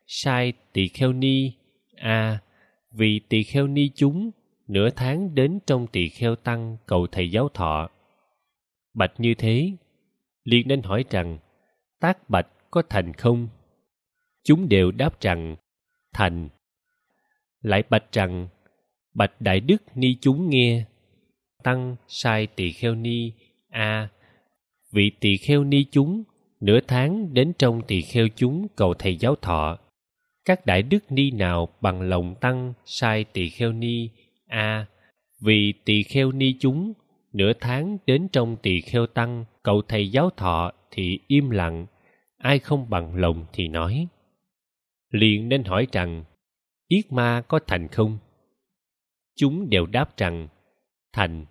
Sai tỳ kheo ni a à, vì tỳ kheo ni chúng nửa tháng đến trong tỳ kheo tăng cầu thầy giáo thọ bạch như thế, liền nên hỏi rằng, tác bạch có thành không? Chúng đều đáp rằng, thành. Lại bạch rằng, bạch đại đức ni chúng nghe, tăng sai tỳ kheo ni a. Vị tỳ kheo ni chúng nửa tháng đến trong tỳ kheo chúng cầu thầy giáo thọ. Các đại đức ni nào bằng lòng tăng sai tỳ kheo ni a? Vì tỳ kheo ni chúng nửa tháng đến trong tỳ kheo tăng, cậu thầy giáo thọ thì im lặng, ai không bằng lòng thì nói. Liền nên hỏi rằng, yết ma có thành không? Chúng đều đáp rằng, thành.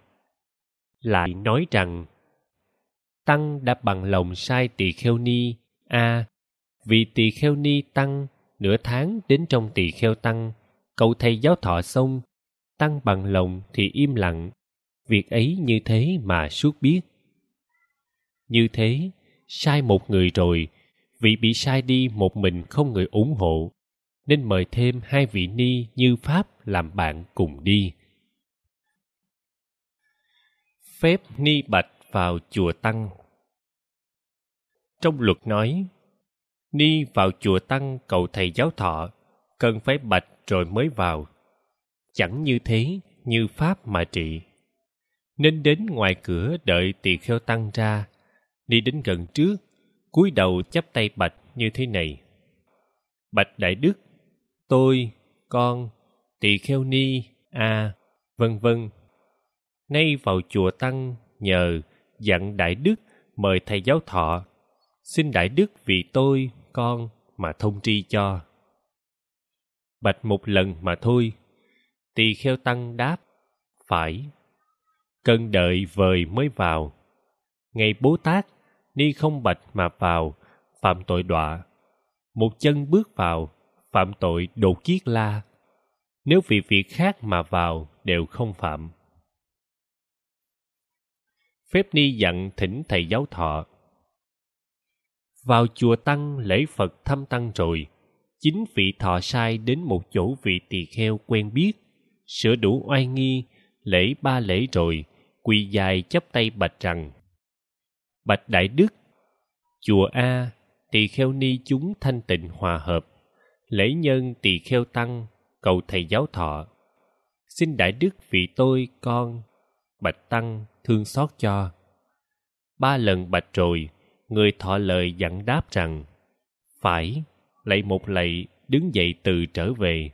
Lại nói rằng, tăng đã bằng lòng sai tỳ kheo ni, a, vì tỳ kheo ni tăng nửa tháng đến trong tỳ kheo tăng, cậu thầy giáo thọ xong, tăng bằng lòng thì im lặng việc ấy như thế mà suốt biết. Như thế, sai một người rồi vị bị sai đi một mình không người ủng hộ, nên mời thêm hai vị ni như pháp làm bạn cùng đi. Phép ni bạch vào chùa tăng. Trong luật nói, ni vào chùa tăng cầu thầy giáo thọ, cần phải bạch rồi mới vào. Chẳng như thế như pháp mà trị nên đến ngoài cửa đợi tỳ kheo tăng ra, đi đến gần trước, cúi đầu chắp tay bạch như thế này. Bạch đại đức, tôi, con, tỳ kheo ni, a, vân vân. Nay vào chùa tăng nhờ dặn đại đức mời thầy giáo thọ, xin đại đức vì tôi, con mà thông tri cho. Bạch một lần mà thôi, tỳ kheo tăng đáp, phải cần đợi vời mới vào. Ngày bố tát ni không bạch mà vào, phạm tội đọa. Một chân bước vào, phạm tội đột kiết la. Nếu vì việc khác mà vào, đều không phạm. Phép ni dặn thỉnh thầy giáo thọ. Vào chùa tăng, lễ phật thăm tăng rồi, chính vị thọ sai đến một chỗ vị tỳ kheo quen biết, sửa đủ oai nghi, lễ ba lễ rồi quỳ dài chắp tay bạch rằng, bạch đại đức, chùa a, tỳ kheo ni chúng thanh tịnh hòa hợp. Lễ nhân tỳ kheo tăng, cầu thầy giáo thọ. Xin đại đức vì tôi, con, bạch tăng, thương xót cho. Ba lần bạch rồi, người thọ lời dặn đáp rằng, phải, lạy một lạy, đứng dậy từ trở về.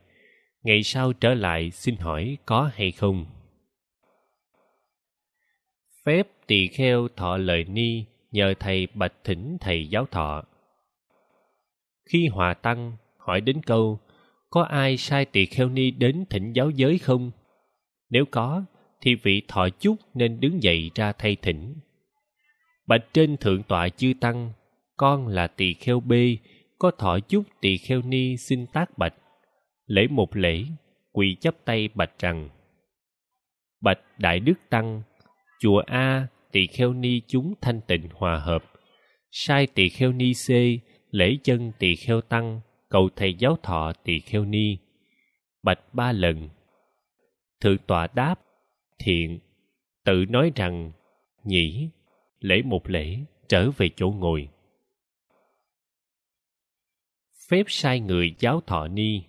Ngày sau trở lại xin hỏi có hay không? Phép tỳ kheo thọ lời ni nhờ thầy bạch thỉnh thầy giáo thọ. Khi hòa tăng hỏi đến câu, có ai sai tỳ kheo ni đến thỉnh giáo giới không? Nếu có, thì vị thọ chúc nên đứng dậy ra thay thỉnh. Bạch trên thượng tọa chư tăng, con là tỳ kheo b có thọ chúc tỳ kheo ni xin tác bạch. Lễ một lễ, quỳ chắp tay bạch rằng, bạch đại đức tăng chùa a, tỳ kheo ni chúng thanh tịnh hòa hợp. Sai tỳ kheo ni c, lễ chân tỳ kheo tăng, cầu thầy giáo thọ tỳ kheo ni. Bạch ba lần. Thượng tọa đáp, thiện. Tự nói rằng nhỉ lễ một lễ, trở về chỗ ngồi. Phép sai người giáo thọ ni.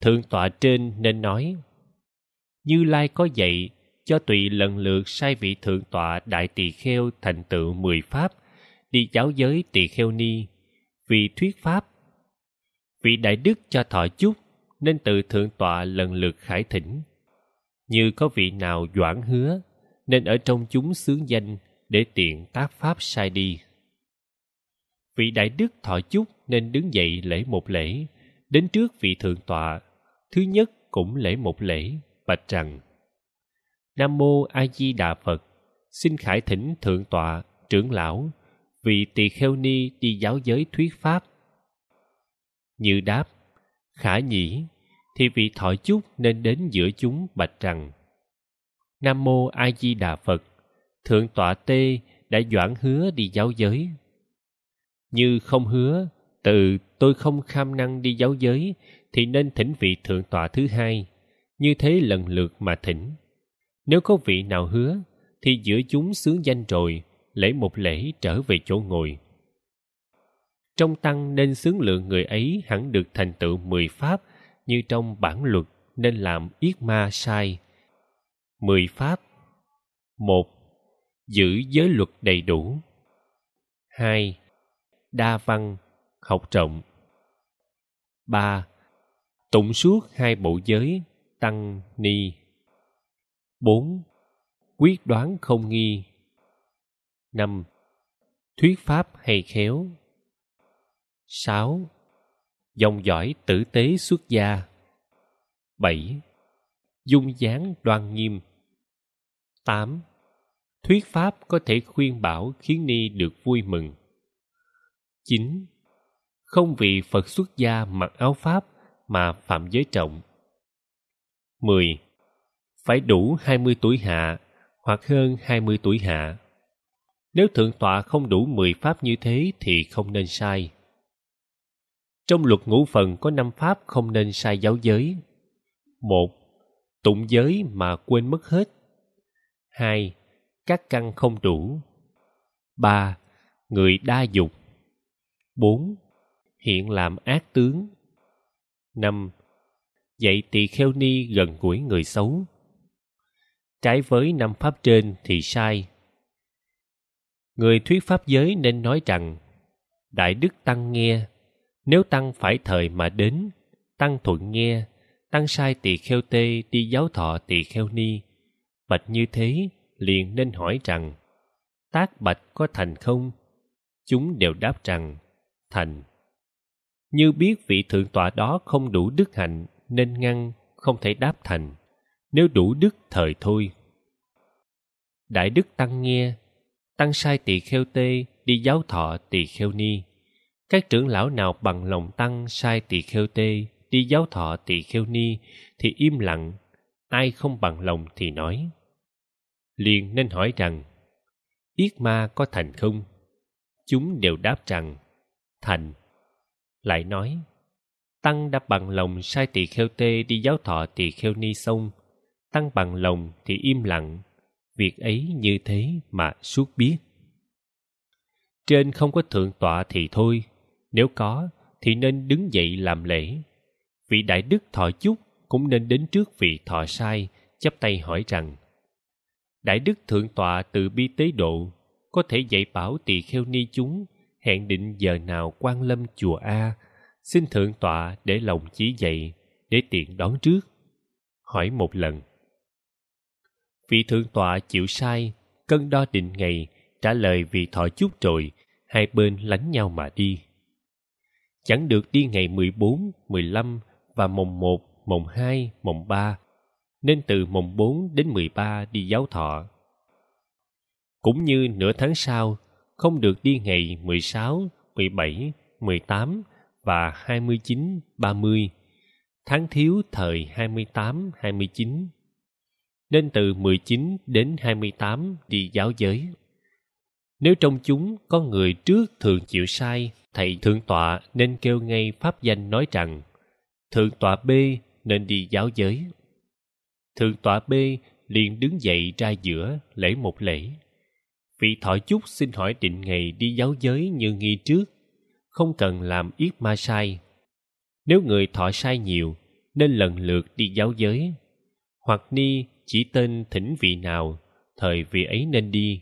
Thượng tọa trên nên nói, như lai có dạy cho tụy lần lượt sai vị thượng tọa đại tỳ kheo thành tựu mười pháp, đi giáo giới tỳ kheo ni. Vì thuyết pháp vị đại đức cho thọ chúc, nên từ thượng tọa lần lượt khải thỉnh. Như có vị nào doãn hứa, nên ở trong chúng xướng danh để tiện tác pháp sai đi. Vị đại đức thọ chúc nên đứng dậy lễ một lễ, đến trước vị thượng tọa, thứ nhất cũng lễ một lễ, bạch rằng nam mô a di đà phật. Xin khải thỉnh thượng tọa, trưởng lão vị tỳ kheo ni đi giáo giới thuyết pháp. Như đáp, khả nhĩ, thì vị thọ chúc nên đến giữa chúng bạch rằng, nam mô a di đà phật, thượng tọa tê đã doãn hứa đi giáo giới. Như không hứa từ tôi không kham năng đi giáo giới thì nên thỉnh vị thượng tọa thứ hai, như thế lần lượt mà thỉnh nếu có vị nào hứa, thì giữa chúng xướng danh rồi lễ một lễ trở về chỗ ngồi. Trong tăng nên xướng lượng người ấy hẳn được thành tựu mười pháp, như trong bản luật nên làm yết ma sai. Mười pháp. Một. Giữ giới luật đầy đủ. Hai. Đa văn, học rộng. Ba. Tụng suốt hai bộ giới, tăng, ni bốn. Quyết đoán không nghi. Năm. Thuyết pháp hay khéo. Sáu. Dòng dõi tử tế xuất gia. Bảy. Dung dáng đoan nghiêm. Tám. Thuyết pháp có thể khuyên bảo khiến ni được vui mừng. Chín. Không vì phật xuất gia mặc áo pháp mà phạm giới trọng. Mười phải đủ hai mươi tuổi hạ hoặc hơn hai mươi tuổi hạ. Nếu thượng tọa không đủ mười pháp như thế thì không nên sai. Trong luật ngũ phần có năm pháp không nên sai giáo giới. Một, tụng giới mà quên mất hết. Hai, các căn không đủ. Ba, người đa dục. Bốn, hiện làm ác tướng. Năm, dạy tỳ kheo ni gần gũi người xấu trái với năm pháp trên thì sai. Người thuyết pháp giới nên nói rằng, đại đức tăng nghe, nếu tăng phải thời mà đến, tăng thuận nghe, tăng sai tỳ kheo tê, đi giáo thọ tỳ kheo ni. Bạch như thế liền nên hỏi rằng, tác bạch có thành không? Chúng đều đáp rằng, thành. Như biết vị thượng tọa đó không đủ đức hạnh nên ngăn, không thể đáp thành nếu đủ đức thời thôi. Đại đức tăng nghe, tăng sai tỳ kheo tê đi giáo thọ tỳ kheo ni. Các trưởng lão nào bằng lòng tăng sai tỳ kheo tê đi giáo thọ tỳ kheo ni thì im lặng, ai không bằng lòng thì nói. Liền nên hỏi rằng, yết ma có thành không? Chúng đều đáp rằng, thành. Lại nói, tăng đã bằng lòng sai tỳ kheo tê đi giáo thọ tỳ kheo ni xong tăng bằng lòng thì im lặng. Việc ấy như thế mà suốt biết. Trên không có thượng tọa thì thôi. Nếu có, thì nên đứng dậy làm lễ. Vị đại đức thọ chúc cũng nên đến trước vị thọ sai, chắp tay hỏi rằng, đại đức thượng tọa từ bi tế độ, có thể dạy bảo tỳ kheo ni chúng, hẹn định giờ nào quan lâm chùa a, xin thượng tọa để lòng chỉ dạy để tiện đón trước. Hỏi một lần vị thượng tọa chịu sai cân đo định ngày trả lời vì thọ chút rồi hai bên lánh nhau mà đi chẳng được đi ngày 14, 15 và mồng 1, mồng 2, mồng 3, nên từ mồng 4 đến 13 đi giáo thọ. Cũng như nửa tháng sau, không được đi ngày 16, 17, 18 và 29, 30, tháng thiếu thời 28, 29. Nên từ 19 đến 28 đi giáo giới. Nếu trong chúng có người trước thường chịu sai, thầy thượng tọa nên kêu ngay pháp danh nói rằng thượng tọa B nên đi giáo giới. Thượng tọa B liền đứng dậy ra giữa lễ một lễ. Vị thọ chúc xin hỏi định ngày đi giáo giới như nghi trước, không cần làm yết ma sai. Nếu người thọ sai nhiều, nên lần lượt đi giáo giới. Hoặc ni chỉ tên thỉnh vị nào, thời vị ấy nên đi.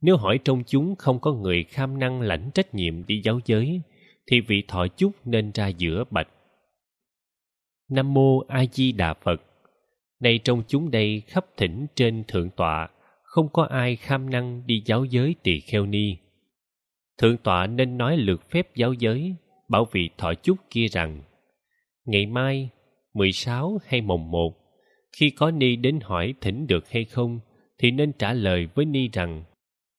Nếu hỏi trong chúng không có người kham năng lãnh trách nhiệm đi giáo giới, thì vị thọ chúc nên ra giữa bạch. Nam mô A Di Đà Phật. Nay trong chúng đây khắp thỉnh trên thượng tọa, không có ai kham năng đi giáo giới tỳ kheo ni. Thượng tọa nên nói lượt phép giáo giới, bảo vị thọ chúc kia rằng, ngày mai, 16 hay mồng 1, khi có ni đến hỏi thỉnh được hay không, thì nên trả lời với ni rằng,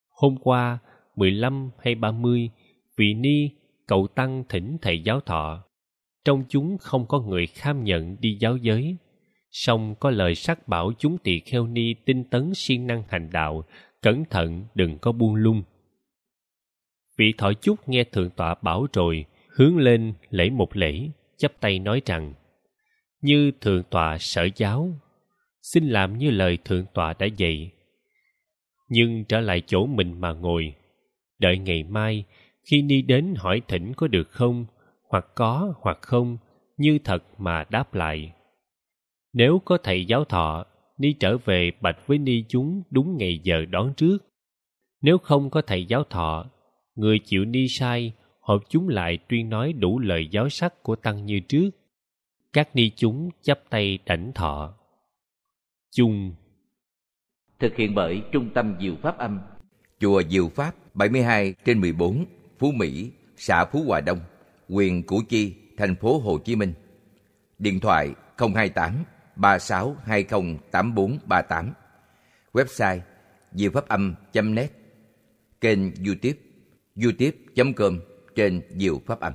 hôm qua, 15 hay 30, vị ni, cậu tăng thỉnh thầy giáo thọ. Trong chúng không có người kham nhận đi giáo giới, song có lời sắc bảo chúng tỳ kheo ni tinh tấn siêng năng hành đạo, cẩn thận đừng có buông lung. Vị thọ chúc nghe thượng tọa bảo rồi, hướng lên lễ một lễ, chắp tay nói rằng, như thượng tọa sở giáo, xin làm như lời thượng tọa đã dạy. Nhưng trở lại chỗ mình mà ngồi, đợi ngày mai, khi ni đến hỏi thỉnh có được không hoặc có hoặc không như thật mà đáp lại. Nếu có thầy giáo thọ ni trở về bạch với ni chúng đúng ngày giờ đón trước. Nếu không có thầy giáo thọ người chịu ni sai họp chúng lại tuyên nói đủ lời giáo sắc của tăng như trước. Các ni chúng chắp tay đảnh thọ chung. Thực hiện bởi trung tâm diệu pháp âm. Chùa diệu pháp 72 trên 14 Phú Mỹ xã Phú Hòa Đông huyện Củ Chi thành phố Hồ Chí Minh. Điện thoại 028 36208438 website diệu pháp âm.net kênh youtube youtube.com trên diệu pháp âm